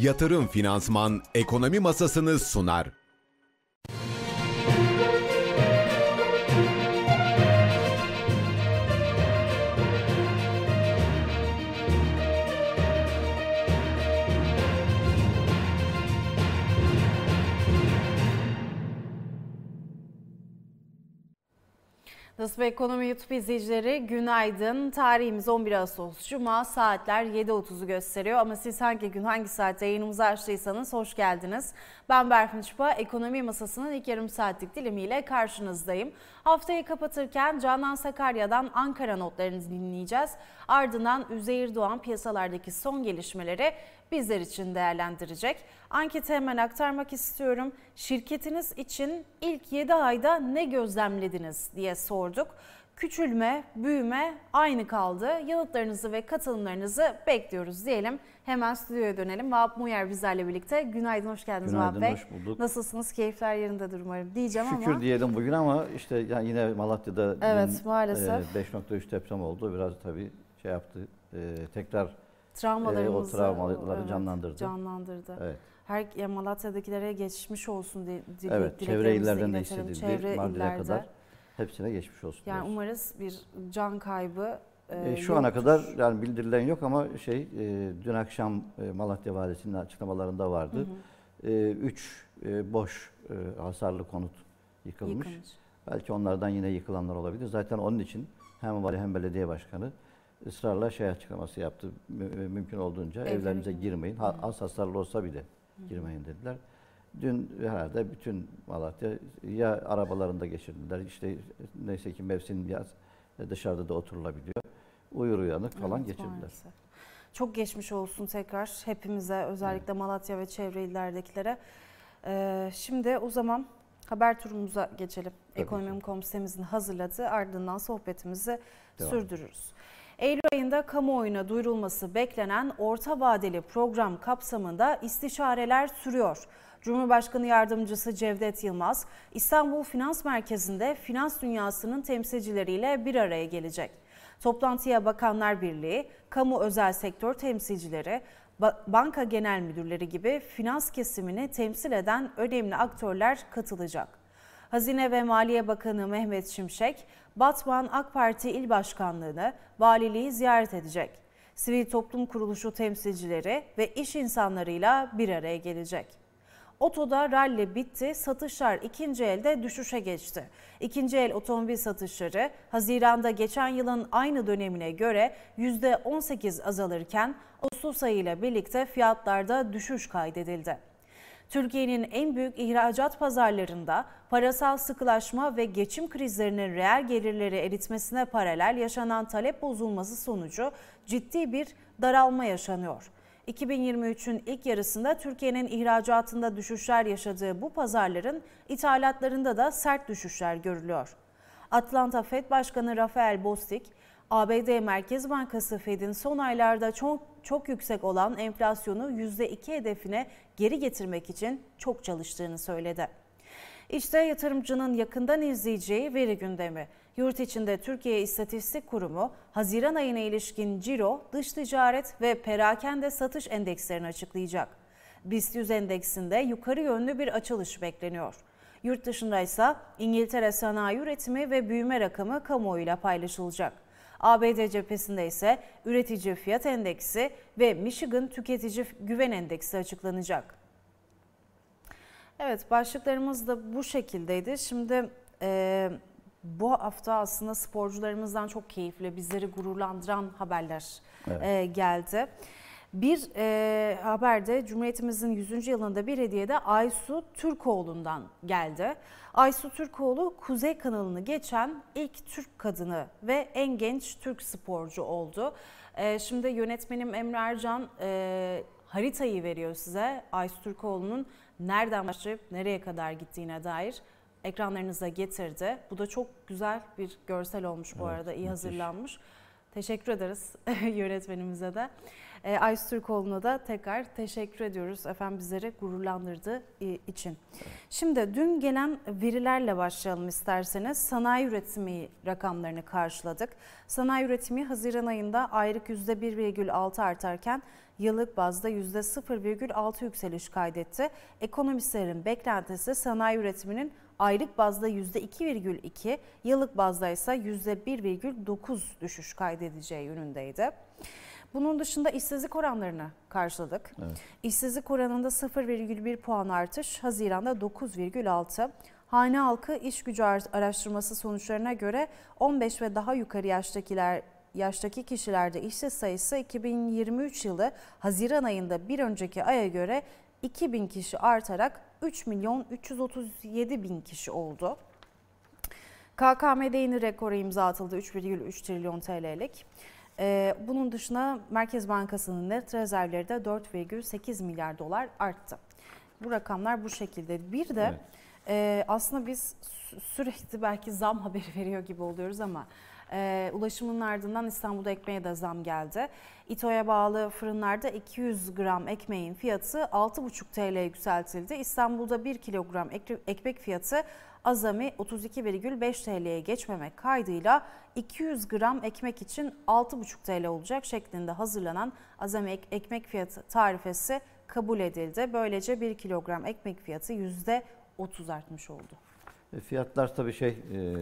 Yatırım Finansman Ekonomi Masasını sunar. Nasıl Ekonomi YouTube izleyicileri günaydın. Tarihimiz 11 Ağustos Cuma saatler 7.30'u gösteriyor ama siz hangi gün hangi saatte yayınımızı açtıysanız hoş geldiniz. Ben Berfin Çıpa, Ekonomi Masası'nın ilk yarım saatlik dilimiyle karşınızdayım. Haftayı kapatırken Canan Sakarya'dan Ankara notlarını dinleyeceğiz. Ardından Üzeyir Doğan piyasalardaki son gelişmeleri bizler için değerlendirecek. Anketi hemen aktarmak istiyorum. Şirketiniz için ilk 7 ayda ne gözlemlediniz diye sorduk. Küçülme, büyüme aynı kaldı. Yanıtlarınızı ve katılımlarınızı bekliyoruz diyelim. Hemen stüdyoya dönelim. Vahap Muyer bizlerle birlikte. Günaydın, hoş geldiniz Günaydın, Vahap Bey. hoş bulduk. Nasılsınız? Keyifler yerindedir umarım diyeceğim Şükür ama. diyelim bugün ama işte yani yine Malatya'da Evet, maalesef. e, 5.3 deprem oldu. Biraz tabii şey yaptı. e, tekrar Travmalarımızı E, o travmaları canlandırdı. Canlandırdı. evet. Her ya Malatya'dakilere geçmiş olsun diye dile, Evet, çevre illerden de hissedildi. Çevre Mardin'e kadar hepsine geçmiş olsun. Yani diyoruz. umarız bir can kaybı e, E, şu ana yoktur. kadar yani bildirilen yok ama şey e, dün akşam e, Malatya Valisi'nin açıklamalarında vardı. Hı hı. E, üç e, boş e, hasarlı konut yıkılmış. Yıkılmış. Belki onlardan yine yıkılanlar olabilir. Zaten onun için hem vali hem belediye başkanı ısrarla şey açıklaması yaptı. Mü- Mümkün olduğunca Evlere evlerinize girmeyin. girmeyin. Ha, az hasarlı olsa bile girmeyin dediler. Dün herhalde bütün Malatya ya arabalarında geçirdiler. İşte neyse ki mevsim yaz dışarıda da oturulabiliyor. Uyur uyanık falan Evet, geçirdiler. maalesef. Çok geçmiş olsun tekrar hepimize özellikle Malatya ve çevre illerdekilere. Ee, şimdi o zaman haber turumuza geçelim. Tabii sitemizin hazırladığı ardından sohbetimizi Devam. sürdürürüz. Eylül ayında kamuoyuna duyurulması beklenen orta vadeli program kapsamında istişareler sürüyor. Cumhurbaşkanı Yardımcısı Cevdet Yılmaz, İstanbul Finans Merkezi'nde finans dünyasının temsilcileriyle bir araya gelecek. Toplantıya Bakanlar Birliği, kamu özel sektör temsilcileri, ba- banka genel müdürleri gibi finans kesimini temsil eden önemli aktörler katılacak. Hazine ve Maliye Bakanı Mehmet Şimşek, Batman AK Parti İl Başkanlığı'nı, valiliği ziyaret edecek. Sivil toplum kuruluşu temsilcileri ve iş insanlarıyla bir araya gelecek. Otoda ralli bitti, satışlar ikinci elde düşüşe geçti. İkinci el otomobil satışları Haziran'da geçen yılın aynı dönemine göre %18 azalırken Ağustos ayıyla birlikte fiyatlarda düşüş kaydedildi. Türkiye'nin en büyük ihracat pazarlarında parasal sıkılaşma ve geçim krizlerinin reel gelirleri eritmesine paralel yaşanan talep bozulması sonucu ciddi bir daralma yaşanıyor. 2023'ün ilk yarısında Türkiye'nin ihracatında düşüşler yaşadığı bu pazarların ithalatlarında da sert düşüşler görülüyor. Atlanta Fed Başkanı Rafael Bostic, ABD Merkez Bankası Fed'in son aylarda çok çok yüksek olan enflasyonu %2 hedefine geri getirmek için çok çalıştığını söyledi. İşte yatırımcının yakından izleyeceği veri gündemi. Yurt içinde Türkiye İstatistik Kurumu Haziran ayına ilişkin ciro, dış ticaret ve perakende satış endekslerini açıklayacak. BIST 100 endeksinde yukarı yönlü bir açılış bekleniyor. Yurt dışında ise İngiltere sanayi üretimi ve büyüme rakamı kamuoyuyla paylaşılacak. ABD cephesinde ise üretici fiyat endeksi ve Michigan tüketici güven endeksi açıklanacak. Evet başlıklarımız da bu şekildeydi. Şimdi e, bu hafta aslında sporcularımızdan çok keyifli, bizleri gururlandıran haberler Evet. e, geldi. Bir e, haberde Cumhuriyetimizin 100. yılında bir hediye de Aysu Türkoğlu'ndan geldi. Aysu Türkoğlu Kuzey kanalını geçen ilk Türk kadını ve en genç Türk sporcu oldu. E, şimdi yönetmenim Emre Ercan e, haritayı veriyor size. Aysu Türkoğlu'nun nereden başlayıp nereye kadar gittiğine dair ekranlarınıza getirdi. Bu da çok güzel bir görsel olmuş bu Evet, arada. iyi müthiş. hazırlanmış. Teşekkür ederiz yönetmenimize de. E, Aysu Türkoğlu'na da tekrar teşekkür ediyoruz efendim bizleri gururlandırdığı için. Şimdi dün gelen verilerle başlayalım isterseniz. Sanayi üretimi rakamlarını karşıladık. Sanayi üretimi Haziran ayında aylık %1,6 artarken yıllık bazda %0,6 yükseliş kaydetti. Ekonomistlerin beklentisi sanayi üretiminin aylık bazda %2,2, yıllık bazda ise %1,9 düşüş kaydedeceği yönündeydi. Bunun dışında işsizlik oranlarını karşıladık. Evet. İşsizlik oranında 0,1 puan artış, Haziran'da 9,6. Hane halkı iş gücü araştırması sonuçlarına göre 15 ve daha yukarı yaştakiler yaştaki kişilerde işsiz sayısı 2023 yılı Haziran ayında bir önceki aya göre 2000 kişi artarak 3 milyon 337 bin kişi oldu. KKM'de yeni rekoru imza atıldı 3,3 trilyon TL'lik. Ee, bunun dışında Merkez Bankası'nın net rezervleri de 4,8 milyar dolar arttı. Bu rakamlar bu şekilde. Bir de evet. e, aslında biz sürekli belki zam haberi veriyor gibi oluyoruz ama e, ulaşımın ardından İstanbul'da ekmeğe de zam geldi. İTO'ya bağlı fırınlarda 200 gram ekmeğin fiyatı 6,5 TL yükseltildi. İstanbul'da 1 kilogram ekmek fiyatı azami 32,5 TL'ye geçmemek kaydıyla 200 gram ekmek için 6,5 TL olacak şeklinde hazırlanan azami ekmek fiyatı tarifesi kabul edildi. Böylece 1 kilogram ekmek fiyatı %30 artmış oldu. E, fiyatlar tabii şey e,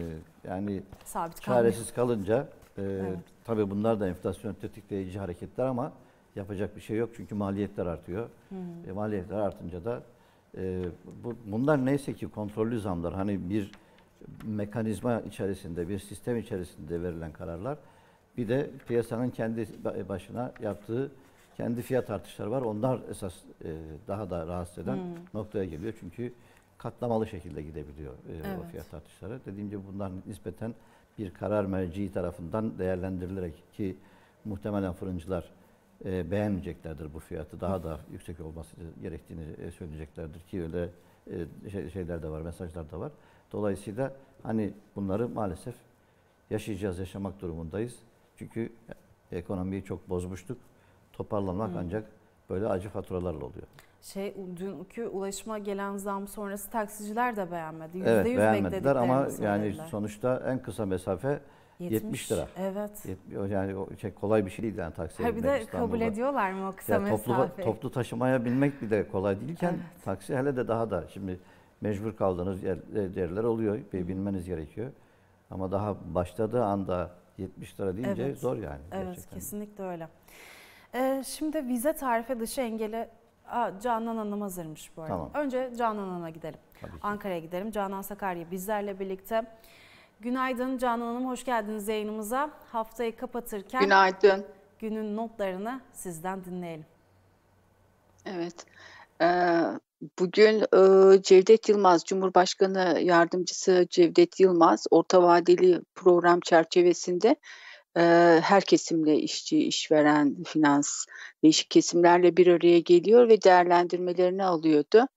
yani Sabit çaresiz kalınca e, evet. tabii bunlar da enflasyon tetikleyici hareketler ama yapacak bir şey yok çünkü maliyetler artıyor. Hı hı. E, maliyetler artınca da e, bu, bunlar neyse ki kontrollü zamlar hani bir mekanizma içerisinde bir sistem içerisinde verilen kararlar bir de piyasanın kendi başına yaptığı kendi fiyat artışları var. Onlar esas e, daha da rahatsız eden hmm. noktaya geliyor. Çünkü katlamalı şekilde gidebiliyor e, evet. o fiyat artışları. Dediğim gibi bunlar nispeten bir karar merci tarafından değerlendirilerek ki muhtemelen fırıncılar e, beğenmeyeceklerdir bu fiyatı. Daha da yüksek olması gerektiğini e, söyleyeceklerdir ki öyle e, şey, şeyler de var, mesajlar da var. Dolayısıyla hani bunları maalesef yaşayacağız, yaşamak durumundayız. Çünkü ekonomiyi çok bozmuştuk. Toparlanmak hmm. ancak böyle acı faturalarla oluyor. Şey dünkü ulaşıma gelen zam sonrası taksiciler de beğenmedi. %100 evet beğenmediler ama yani sonuçta en kısa mesafe 70, 70 lira. Evet. Yani o şey kolay bir şey değil yani taksiye Ha bir de kabul ediyorlar mı o kısa ya mesafe? Toplu, toplu taşımaya binmek bir de kolay değilken evet. taksi hele de daha da şimdi mecbur kaldığınız yer, yerler oluyor. Hı. Binmeniz gerekiyor. Ama daha başladığı anda 70 lira deyince evet. zor yani. Evet gerçekten. kesinlikle öyle. Ee, şimdi vize tarife dışı engeli Aa, Canan Hanım hazırmış bu arada. Tamam. Önce Canan Hanım'a gidelim. Ankara'ya gidelim. Canan Sakarya bizlerle birlikte. Günaydın Canan Hanım, hoş geldiniz yayınımıza. Haftayı kapatırken Günaydın. günün notlarını sizden dinleyelim. Evet. Ee, bugün e, Cevdet Yılmaz, Cumhurbaşkanı Yardımcısı Cevdet Yılmaz, orta vadeli program çerçevesinde her kesimle işçi, işveren, finans, değişik kesimlerle bir araya geliyor ve değerlendirmelerini alıyordu.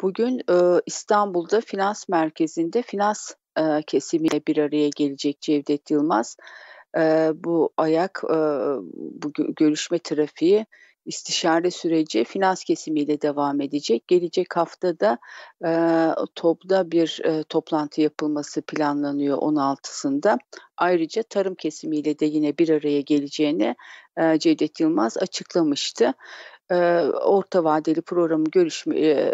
Bugün İstanbul'da finans merkezinde finans kesimiyle bir araya gelecek Cevdet Yılmaz. Bu ayak, bu görüşme trafiği istişare süreci finans kesimiyle devam edecek. Gelecek haftada e, topda bir e, toplantı yapılması planlanıyor 16'sında. Ayrıca tarım kesimiyle de yine bir araya geleceğini e, Cevdet Yılmaz açıklamıştı orta vadeli programı görüşme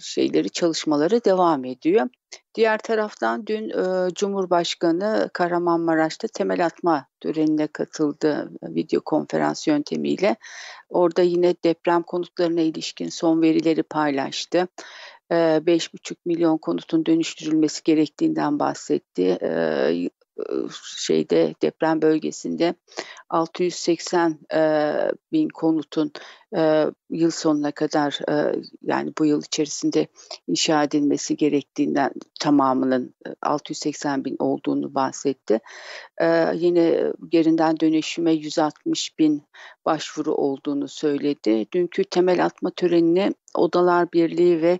şeyleri çalışmaları devam ediyor. Diğer taraftan dün Cumhurbaşkanı Kahramanmaraş'ta temel atma törenine katıldı video konferans yöntemiyle. Orada yine deprem konutlarına ilişkin son verileri paylaştı. 5,5 milyon konutun dönüştürülmesi gerektiğinden bahsetti şeyde deprem bölgesinde 680 e, bin konutun e, yıl sonuna kadar e, yani bu yıl içerisinde inşa edilmesi gerektiğinden tamamının 680 bin olduğunu bahsetti. E, yine gerinden dönüşüme 160 bin başvuru olduğunu söyledi. Dünkü temel atma törenine Odalar Birliği ve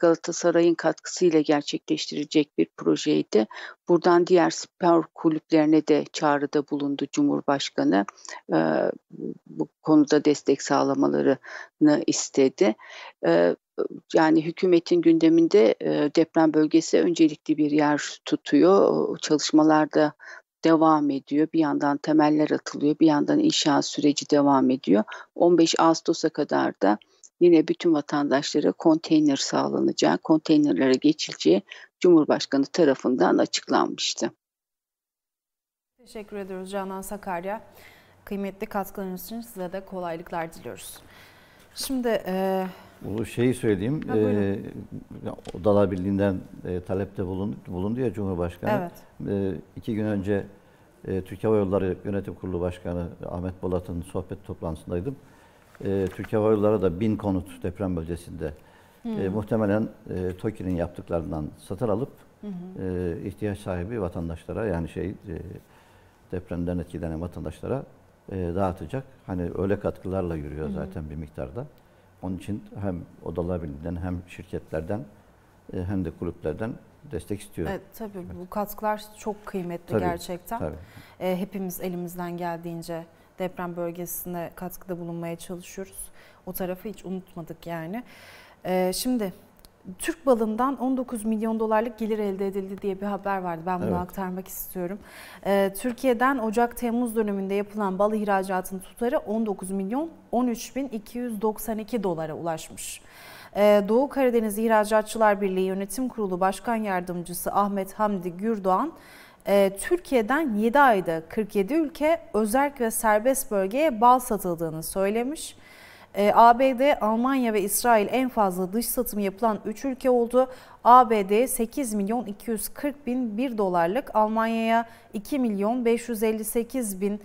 Galatasaray'ın katkısıyla gerçekleştirecek bir projeydi. Buradan diğer spor kulüplerine de çağrıda bulundu Cumhurbaşkanı. Bu konuda destek sağlamalarını istedi. Yani hükümetin gündeminde deprem bölgesi öncelikli bir yer tutuyor. Çalışmalarda devam ediyor. Bir yandan temeller atılıyor, bir yandan inşaat süreci devam ediyor. 15 Ağustos'a kadar da yine bütün vatandaşlara konteyner sağlanacağı, konteynerlere geçileceği Cumhurbaşkanı tarafından açıklanmıştı. Teşekkür ediyoruz Canan Sakarya. Kıymetli katkılarınız için size de kolaylıklar diliyoruz. Şimdi e, bu şeyi söyleyeyim. Ha, e, Odalar Birliği'nden e, talepte bulundu, bulundu ya Cumhurbaşkanı. Evet. E, iki gün önce e, Türkiye Hava Yolları Yönetim Kurulu Başkanı Ahmet Bolat'ın sohbet toplantısındaydım. E, Türkiye Hava Yolları da bin konut deprem bölgesinde hmm. e, muhtemelen e, TOKİ'nin yaptıklarından satın alıp hı E, ihtiyaç sahibi vatandaşlara yani şey e, depremden etkilenen vatandaşlara e, dağıtacak. Hani öyle katkılarla yürüyor hı zaten bir miktarda. Onun için hem Odalar Birliği'nden hem şirketlerden e, hem de kulüplerden destek istiyor. Evet tabii evet. bu katkılar çok kıymetli tabii, gerçekten. Tabii. E, hepimiz elimizden geldiğince deprem bölgesine katkıda bulunmaya çalışıyoruz. O tarafı hiç unutmadık yani. E, şimdi Türk balından 19 milyon dolarlık gelir elde edildi diye bir haber vardı. Ben bunu evet. aktarmak istiyorum. Ee, Türkiye'den Ocak-Temmuz döneminde yapılan bal ihracatının tutarı 19 milyon 13 bin 292 dolara ulaşmış. Ee, Doğu Karadeniz İhracatçılar Birliği Yönetim Kurulu Başkan Yardımcısı Ahmet Hamdi Gürdoğan, e, Türkiye'den 7 ayda 47 ülke özerk ve serbest bölgeye bal satıldığını söylemiş. E, ABD, Almanya ve İsrail en fazla dış satımı yapılan 3 ülke oldu. ABD 8 milyon 240 bin 1 dolarlık, Almanya'ya 2 milyon 558 bin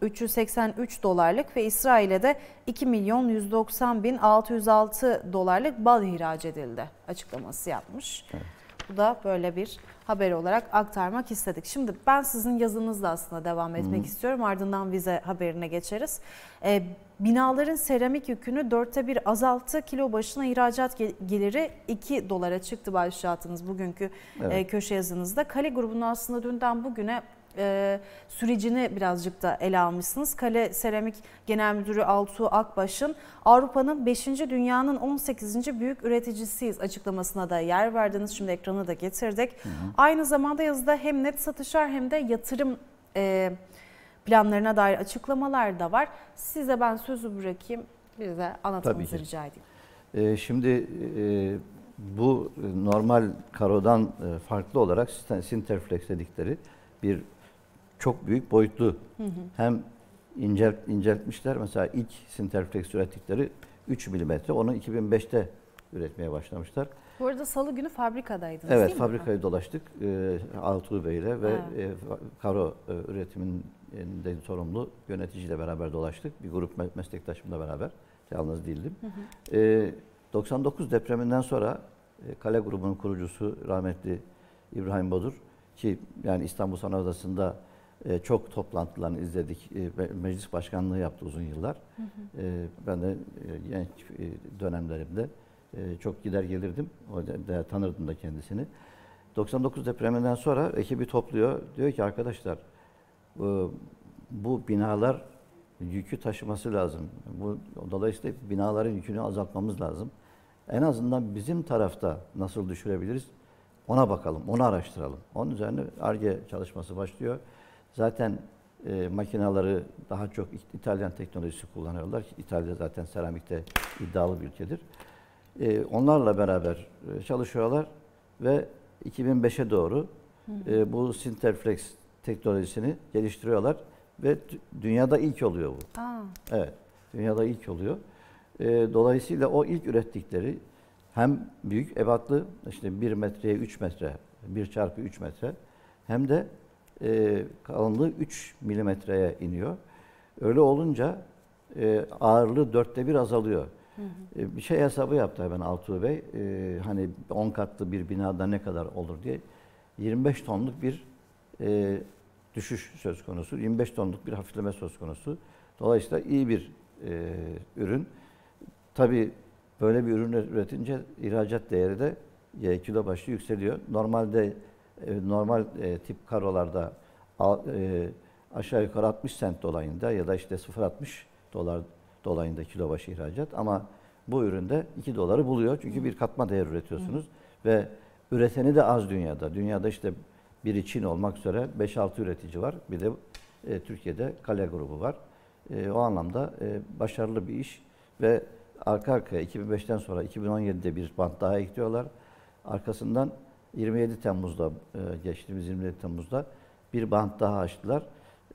383 dolarlık ve İsrail'e de 2 milyon 190 bin 606 dolarlık bal ihraç edildi açıklaması yapmış. Evet. Bu da böyle bir haber olarak aktarmak istedik. Şimdi ben sizin yazınızla aslında devam etmek Hı. istiyorum. Ardından vize haberine geçeriz. Ee, binaların seramik yükünü dörtte bir azalttı. Kilo başına ihracat geliri 2 dolara çıktı başlatınız bugünkü evet. e, köşe yazınızda. Kale grubunun aslında dünden bugüne e, sürecini birazcık da ele almışsınız. Kale Seramik Genel Müdürü Altuğ Akbaş'ın Avrupa'nın 5. dünyanın 18. büyük üreticisiyiz açıklamasına da yer verdiniz. Şimdi ekranı da getirdik. Hı hı. Aynı zamanda yazıda hem net satışlar hem de yatırım e, planlarına dair açıklamalar da var. Size ben sözü bırakayım. Bize anlatmanızı rica edeyim. E, şimdi e, bu normal karodan e, farklı olarak Sinterflex dedikleri bir çok büyük boyutlu hı hı. hem incelt, inceltmişler. Mesela ilk Sinterflex ürettikleri 3 milimetre. Onu 2005'te üretmeye başlamışlar. Bu arada salı günü fabrikadaydınız evet, değil mi? Evet fabrikayı dolaştık. E, Altuğ Bey ile ve e, karo e, üretiminde sorumlu yöneticiyle beraber dolaştık. Bir grup meslektaşımla beraber. Yalnız değildim. Hı hı. E, 99 depreminden sonra e, Kale grubunun kurucusu rahmetli İbrahim Bodur ki yani İstanbul Sanayi Odası'nda e, çok toplantılarını izledik. E, meclis başkanlığı yaptı uzun yıllar. Hı hı. E, ben de e, genç e, dönemlerimde e, çok gider gelirdim. O da, da tanırdım da kendisini. 99 depreminden sonra ekibi topluyor. Diyor ki arkadaşlar bu, bu binalar yükü taşıması lazım. Bu dolayısıyla binaların yükünü azaltmamız lazım. En azından bizim tarafta nasıl düşürebiliriz? Ona bakalım, onu araştıralım. Onun üzerine ARGE çalışması başlıyor. Zaten e, makinaları daha çok İtalyan teknolojisi kullanıyorlar. İtalya zaten seramikte iddialı bir ülkedir. E, onlarla beraber e, çalışıyorlar ve 2005'e doğru e, bu Sinterflex teknolojisini geliştiriyorlar ve dünyada ilk oluyor bu. Aa. Evet, dünyada ilk oluyor. E, dolayısıyla o ilk ürettikleri hem büyük ebatlı işte 1 metreye 3 metre, 1 çarpı 3 metre hem de e, kalınlığı 3 milimetreye iniyor. Öyle olunca e, ağırlığı dörtte bir azalıyor. Hı hı. E, bir şey hesabı yaptı hemen Altuğ Bey. E, hani 10 katlı bir binada ne kadar olur diye. 25 tonluk bir e, düşüş söz konusu. 25 tonluk bir hafifleme söz konusu. Dolayısıyla iyi bir ürün. Tabii Böyle bir ürün üretince ihracat değeri de kilo başı yükseliyor. Normalde normal tip karolarda aşağı yukarı 60 sent dolayında ya da işte 0.60 dolar dolayında kilo başı ihracat ama bu üründe 2 doları buluyor. Çünkü bir katma değer üretiyorsunuz ve üreteni de az dünyada. Dünyada işte biri Çin olmak üzere 5-6 üretici var. Bir de e, Türkiye'de Kale grubu var. E, o anlamda e, başarılı bir iş ve arka arkaya 2005'ten sonra 2017'de bir bant daha ekliyorlar. Arkasından 27 Temmuz'da e, geçtiğimiz 27 Temmuz'da bir bant daha açtılar.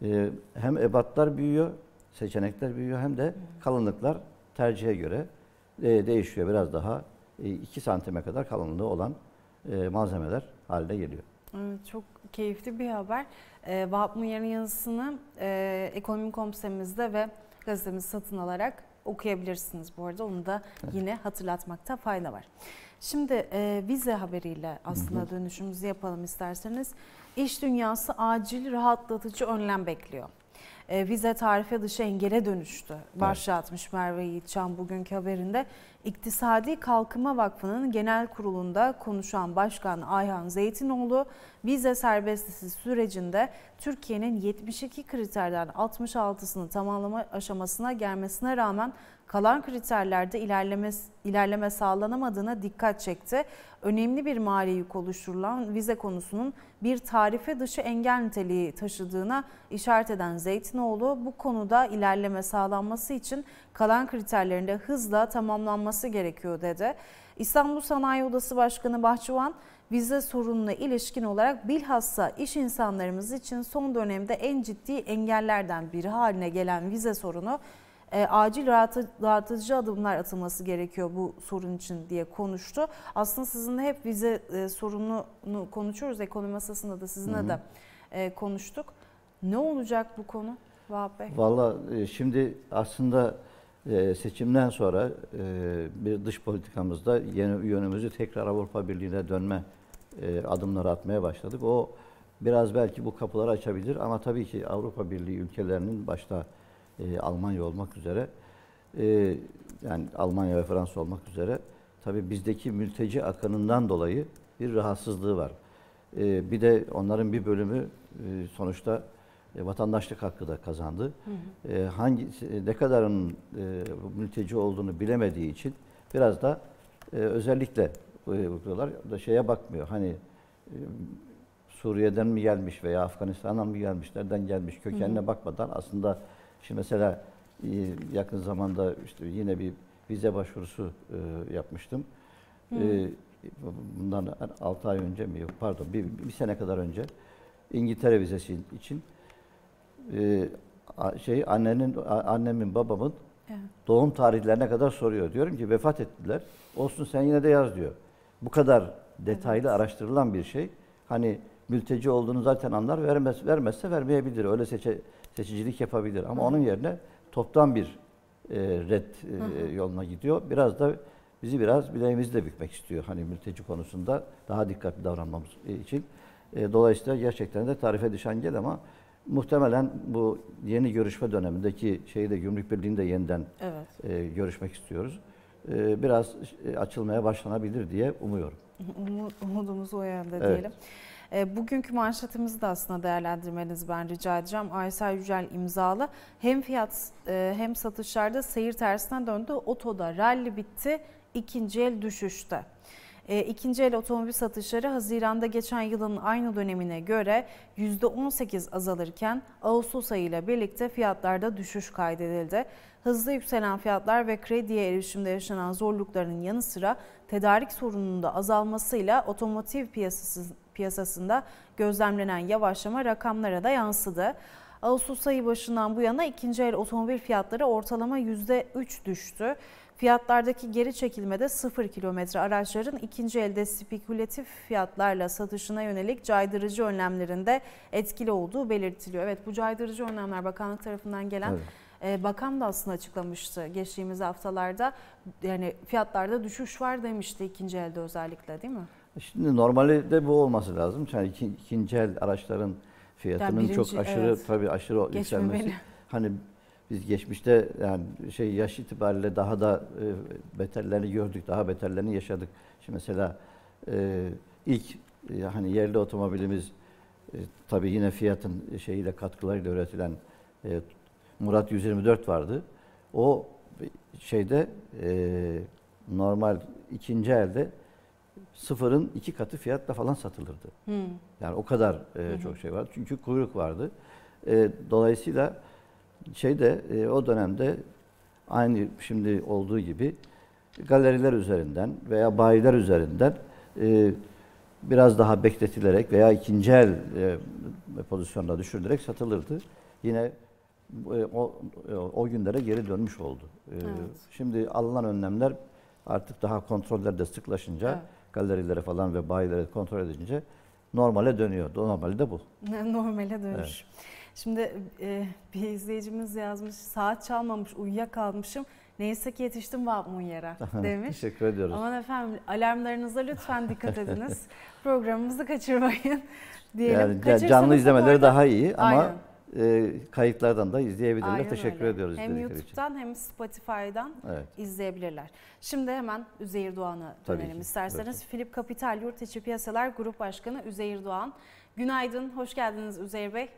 E, hem ebatlar büyüyor, seçenekler büyüyor hem de kalınlıklar tercihe göre e, değişiyor. Biraz daha 2 santime kadar kalınlığı olan e, malzemeler haline geliyor. Evet, çok keyifli bir haber. Ee, Vahap Muyar'ın yazısını e, Ekonomi.com sitemizde ve gazetemizi satın alarak okuyabilirsiniz bu arada. Onu da yine hatırlatmakta fayda var. Şimdi e, vize haberiyle aslında dönüşümüzü yapalım isterseniz. İş dünyası acil rahatlatıcı önlem bekliyor. E, vize tarife dışı engele dönüştü. Başlığı atmış Merve Yiğitcan bugünkü haberinde. İktisadi Kalkınma Vakfı'nın genel kurulunda konuşan Başkan Ayhan Zeytinoğlu, vize serbestisi sürecinde Türkiye'nin 72 kriterden 66'sını tamamlama aşamasına gelmesine rağmen kalan kriterlerde ilerleme, ilerleme sağlanamadığına dikkat çekti. Önemli bir mali yük oluşturulan vize konusunun bir tarife dışı engel niteliği taşıdığına işaret eden Zeytinoğlu bu konuda ilerleme sağlanması için kalan kriterlerinde hızla tamamlanması gerekiyor dedi. İstanbul Sanayi Odası Başkanı Bahçıvan vize sorununa ilişkin olarak bilhassa iş insanlarımız için son dönemde en ciddi engellerden biri haline gelen vize sorunu e, acil rahatıcı adımlar atılması gerekiyor bu sorun için diye konuştu. Aslında sizinle hep vize e, sorununu konuşuyoruz. Ekonomi masasında da sizinle de e, konuştuk. Ne olacak bu konu Vahap Bey? Valla e, şimdi aslında e, seçimden sonra e, bir dış politikamızda yeni yönümüzü tekrar Avrupa Birliği'ne dönme e, adımları atmaya başladık. O biraz belki bu kapıları açabilir ama tabii ki Avrupa Birliği ülkelerinin başta e, Almanya olmak üzere e, yani Almanya ve Fransa olmak üzere tabii bizdeki mülteci akınından dolayı bir rahatsızlığı var. E, bir de onların bir bölümü e, sonuçta e, vatandaşlık hakkı da kazandı. E, hangi ne kadarın e, mülteci olduğunu bilemediği için biraz da e, özellikle e, bakıyorlar da şeye bakmıyor. Hani e, Suriye'den mi gelmiş veya Afganistan'dan mı gelmiş, nereden gelmiş kökenine bakmadan aslında şimdi mesela e, yakın zamanda işte yine bir vize başvurusu e, yapmıştım. E, bundan 6 ay önce mi yok pardon bir, bir sene kadar önce İngiltere vizesi için şey annenin annemin babamın Evet. doğum tarihlerine kadar soruyor. Diyorum ki vefat ettiler. Olsun sen yine de yaz diyor. Bu kadar detaylı araştırılan bir şey. Hani mülteci olduğunu zaten anlar. Vermez, vermezse vermeyebilir. Öyle seçe, seçicilik yapabilir. Ama onun yerine toptan bir e, red e, yoluna gidiyor. Biraz da bizi biraz bileğimizi de bükmek istiyor. Hani mülteci konusunda daha dikkatli davranmamız için. E, dolayısıyla gerçekten de tarife düşen gel ama muhtemelen bu yeni görüşme dönemindeki şeyi de Gümrük Birliği'ni de yeniden Evet. e, görüşmek istiyoruz. E, biraz e, açılmaya başlanabilir diye umuyorum. Umudumuz o yönde Evet. diyelim. E, Bugünkü manşetimizi de aslında değerlendirmenizi ben rica edeceğim. Aysel Yücel imzalı. Hem fiyat e, hem satışlarda seyir tersine döndü. Otoda rally bitti. ikinci el düşüşte. E, İkinci el otomobil satışları Haziran'da geçen yılın aynı dönemine göre %18 azalırken Ağustos ayı ile birlikte fiyatlarda düşüş kaydedildi. Hızlı yükselen fiyatlar ve krediye erişimde yaşanan zorlukların yanı sıra tedarik sorununun da azalmasıyla otomotiv piyasası, piyasasında gözlemlenen yavaşlama rakamlara da yansıdı. Ağustos ayı başından bu yana ikinci el otomobil fiyatları ortalama %3 düştü. Fiyatlardaki geri çekilmede 0 kilometre araçların ikinci elde spekülatif fiyatlarla satışına yönelik caydırıcı önlemlerinde etkili olduğu belirtiliyor. Evet bu caydırıcı önlemler bakanlık tarafından gelen Evet. e, bakan da aslında açıklamıştı geçtiğimiz haftalarda. Yani fiyatlarda düşüş var demişti ikinci elde özellikle değil mi? Şimdi normalde bu olması lazım. Yani iki- ikinci el araçların fiyatının birinci, çok aşırı evet. tabii aşırı Geçmemeli. yükselmesi. Hani biz geçmişte yani şey yaş itibariyle daha da e, beterlerini gördük, daha beterlerini yaşadık. Şimdi mesela e, ilk e, hani yerli otomobilimiz e, tabii yine Fiat'ın şeyiyle katkılarıyla üretilen e, Murat 124 vardı. O şeyde e, normal ikinci elde sıfırın iki katı fiyatla falan satılırdı. Hmm. Yani o kadar e, çok şey var. Çünkü kuyruk vardı. E, dolayısıyla şeyde e, o dönemde aynı şimdi olduğu gibi galeriler üzerinden veya bayiler üzerinden e, biraz daha bekletilerek veya ikinci el e, pozisyonda düşürülerek satılırdı. Yine e, o, o günlere geri dönmüş oldu. E, evet. Şimdi alınan önlemler artık daha kontrollerde sıklaşınca evet. Galerilere falan ve bayilere kontrol edince normale dönüyor. Normali de bu. normale dönüş. Evet. Şimdi e, bir izleyicimiz yazmış, saat çalmamış, uyuyakalmışım. Neyse ki yetiştim Munyer'e demiş. Teşekkür ediyoruz. Aman efendim alarmlarınıza lütfen dikkat ediniz. Programımızı kaçırmayın diyelim. Yani canlı izlemeleri orada... daha iyi ama e, kayıtlardan da izleyebilirler. Aynen Teşekkür öyle. ediyoruz. Hem YouTube'dan için. hem Spotify'dan evet. izleyebilirler. Şimdi hemen Üzeyir Doğan'a dönelim isterseniz. Tabii. Filip Kapital Yurt İçi Piyasalar Grup Başkanı Üzeyir Doğan. Günaydın, hoş geldiniz Üzeyir Bey.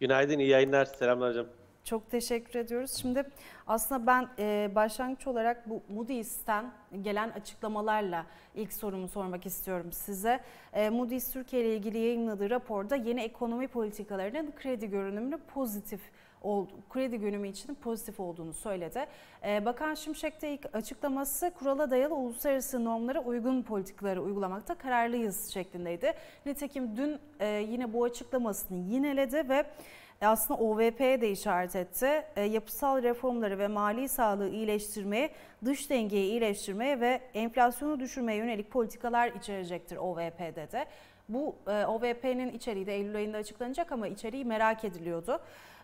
Günaydın, iyi yayınlar. Selamlar hocam. Çok teşekkür ediyoruz. Şimdi aslında ben e, başlangıç olarak bu Moody's'ten gelen açıklamalarla ilk sorumu sormak istiyorum size. E, Moody's Türkiye ile ilgili yayınladığı raporda yeni ekonomi politikalarının kredi görünümünü pozitif oldu, kredi görünümü için pozitif olduğunu söyledi. Ee, Bakan Şimşek'te ilk açıklaması kurala dayalı uluslararası normlara uygun politikaları uygulamakta kararlıyız şeklindeydi. Nitekim dün e, yine bu açıklamasını yineledi ve aslında OVP'ye de işaret etti. E, yapısal reformları ve mali sağlığı iyileştirmeye, dış dengeyi iyileştirmeye ve enflasyonu düşürmeye yönelik politikalar içerecektir OVP'de de. Bu e, OVP'nin içeriği de Eylül ayında açıklanacak ama içeriği merak ediliyordu.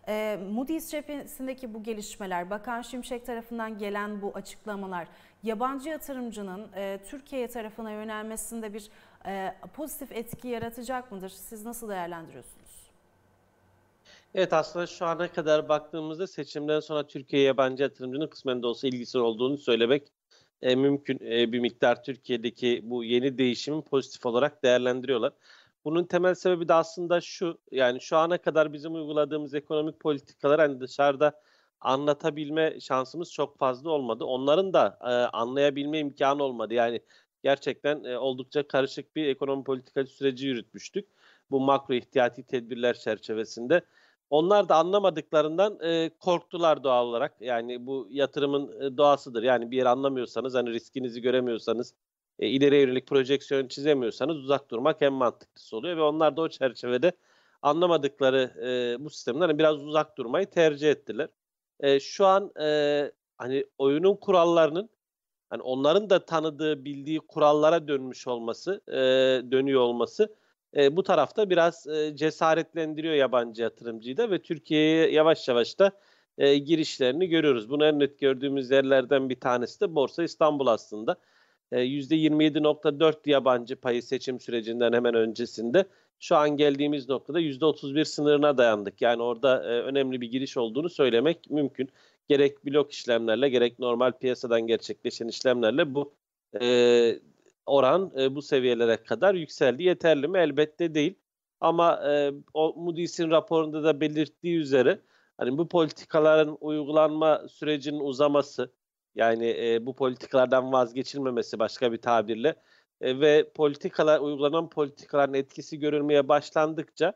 E, Moody's cephesindeki bu gelişmeler, Bakan Şimşek tarafından gelen bu açıklamalar, yabancı yatırımcının e, Türkiye tarafına yönelmesinde bir e, pozitif etki yaratacak mıdır? Siz nasıl değerlendiriyorsunuz? Evet aslında şu ana kadar baktığımızda seçimden sonra Türkiye yabancı yatırımcının kısmen de olsa ilgisi olduğunu söylemek e, mümkün. E, bir miktar Türkiye'deki bu yeni değişimi pozitif olarak değerlendiriyorlar. Bunun temel sebebi de aslında şu yani şu ana kadar bizim uyguladığımız ekonomik politikalar hani dışarıda anlatabilme şansımız çok fazla olmadı. Onların da e, anlayabilme imkanı olmadı. Yani gerçekten e, oldukça karışık bir ekonomi politika süreci yürütmüştük. Bu makro ihtiyati tedbirler çerçevesinde. Onlar da anlamadıklarından e, korktular doğal olarak. Yani bu yatırımın e, doğasıdır. Yani bir yer anlamıyorsanız, hani riskinizi göremiyorsanız, e, ileriye yönelik projeksiyon çizemiyorsanız uzak durmak en mantıklısı oluyor. Ve onlar da o çerçevede anlamadıkları e, bu sistemden hani biraz uzak durmayı tercih ettiler. E, şu an e, hani oyunun kurallarının hani onların da tanıdığı, bildiği kurallara dönmüş olması, e, dönüyor olması e, bu tarafta biraz e, cesaretlendiriyor yabancı yatırımcıyı da ve Türkiye'ye yavaş yavaş da e, girişlerini görüyoruz. Bunu en net gördüğümüz yerlerden bir tanesi de Borsa İstanbul aslında. E, %27.4 yabancı payı seçim sürecinden hemen öncesinde. Şu an geldiğimiz noktada %31 sınırına dayandık. Yani orada e, önemli bir giriş olduğunu söylemek mümkün. Gerek blok işlemlerle gerek normal piyasadan gerçekleşen işlemlerle bu e, oran e, bu seviyelere kadar yükseldi. Yeterli mi? Elbette değil. Ama e, o Moody's'in raporunda da belirttiği üzere hani bu politikaların uygulanma sürecinin uzaması yani e, bu politikalardan vazgeçilmemesi başka bir tabirle e, ve politikalar uygulanan politikaların etkisi görülmeye başlandıkça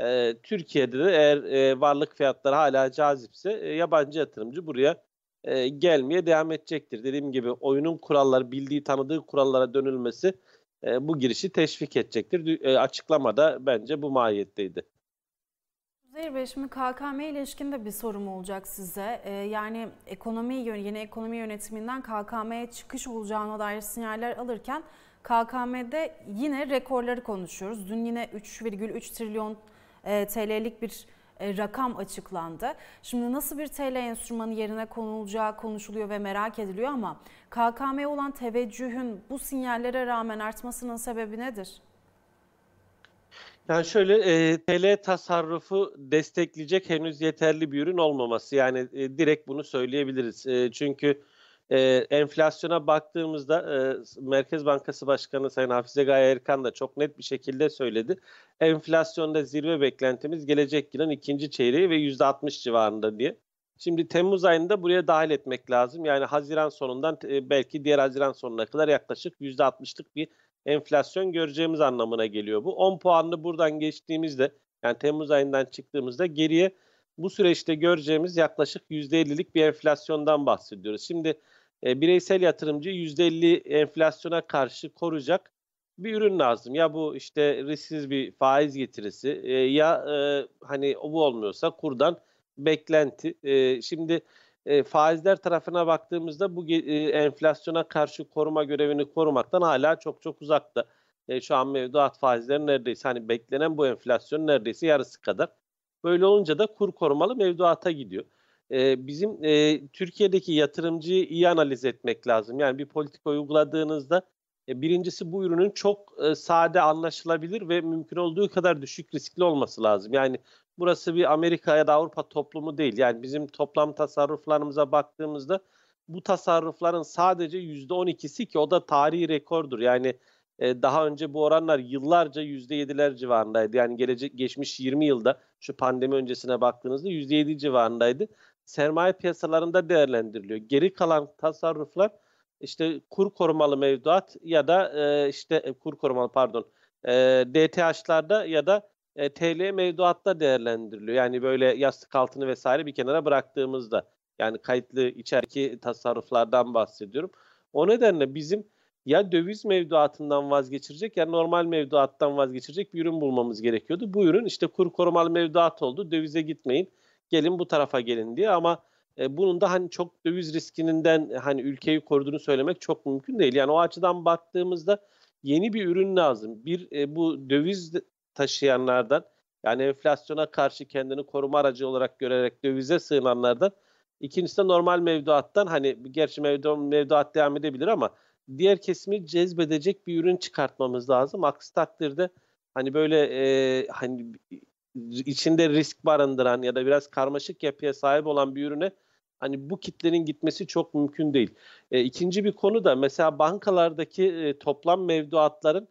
e, Türkiye'de de eğer e, varlık fiyatları hala cazipse e, yabancı yatırımcı buraya e, gelmeye devam edecektir. Dediğim gibi oyunun kuralları, bildiği, tanıdığı kurallara dönülmesi e, bu girişi teşvik edecektir. E, açıklamada bence bu mahiyetteydi. Zehir Bey şimdi KKM ilişkin de bir sorum olacak size. Ee, yani ekonomi yeni ekonomi yönetiminden KKM'ye çıkış olacağına dair sinyaller alırken KKM'de yine rekorları konuşuyoruz. Dün yine 3,3 trilyon e, TL'lik bir rakam açıklandı. Şimdi nasıl bir TL enstrümanı yerine konulacağı konuşuluyor ve merak ediliyor ama KKM'ye olan teveccühün bu sinyallere rağmen artmasının sebebi nedir? Yani şöyle e, TL tasarrufu destekleyecek henüz yeterli bir ürün olmaması. Yani e, direkt bunu söyleyebiliriz. E, çünkü e, enflasyona baktığımızda e, Merkez Bankası Başkanı Sayın Hafize Gaye Erkan da çok net bir şekilde söyledi. Enflasyonda zirve beklentimiz gelecek yılın ikinci çeyreği ve %60 civarında diye. Şimdi Temmuz ayında buraya dahil etmek lazım. Yani Haziran sonundan e, belki diğer Haziran sonuna kadar yaklaşık %60'lık bir enflasyon göreceğimiz anlamına geliyor bu. 10 puanlı buradan geçtiğimizde yani Temmuz ayından çıktığımızda geriye bu süreçte göreceğimiz yaklaşık %50'lik bir enflasyondan bahsediyoruz. Şimdi e, bireysel yatırımcı %50 enflasyona karşı koruyacak bir ürün lazım. Ya bu işte risksiz bir faiz getirisi e, ya e, hani bu olmuyorsa kurdan beklenti. E, şimdi e, faizler tarafına baktığımızda bu e, enflasyona karşı koruma görevini korumaktan hala çok çok uzakta. E, şu an mevduat faizleri neredeyse hani beklenen bu enflasyon neredeyse yarısı kadar. Böyle olunca da kur korumalı mevduata gidiyor. Bizim e, Türkiye'deki yatırımcıyı iyi analiz etmek lazım. Yani bir politika uyguladığınızda e, birincisi bu ürünün çok e, sade anlaşılabilir ve mümkün olduğu kadar düşük riskli olması lazım. Yani burası bir Amerika ya da Avrupa toplumu değil. Yani bizim toplam tasarruflarımıza baktığımızda bu tasarrufların sadece %12'si ki o da tarihi rekordur. Yani e, daha önce bu oranlar yıllarca %7'ler civarındaydı. Yani gelecek geçmiş 20 yılda şu pandemi öncesine baktığınızda %7 civarındaydı. Sermaye piyasalarında değerlendiriliyor. Geri kalan tasarruflar işte kur korumalı mevduat ya da e, işte e, kur korumalı pardon e, DTH'larda ya da e, TL mevduatta değerlendiriliyor. Yani böyle yastık altını vesaire bir kenara bıraktığımızda yani kayıtlı içeriki tasarruflardan bahsediyorum. O nedenle bizim ya döviz mevduatından vazgeçirecek ya normal mevduattan vazgeçirecek bir ürün bulmamız gerekiyordu. Bu ürün işte kur korumalı mevduat oldu. Dövize gitmeyin. Gelin bu tarafa gelin diye ama e, bunun da hani çok döviz riskininden hani ülkeyi koruduğunu söylemek çok mümkün değil. Yani o açıdan baktığımızda yeni bir ürün lazım. Bir e, bu döviz taşıyanlardan yani enflasyona karşı kendini koruma aracı olarak görerek dövize sığınanlardan ikincisi de normal mevduattan hani gerçi mevdu, mevduat devam edebilir ama diğer kesimi cezbedecek bir ürün çıkartmamız lazım. Aksi takdirde hani böyle e, hani içinde risk barındıran ya da biraz karmaşık yapıya sahip olan bir ürüne hani bu kitlenin gitmesi çok mümkün değil. E, ikinci bir konu da mesela bankalardaki e, toplam mevduatların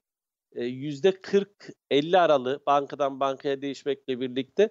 yüzde 40-50 aralığı bankadan bankaya değişmekle birlikte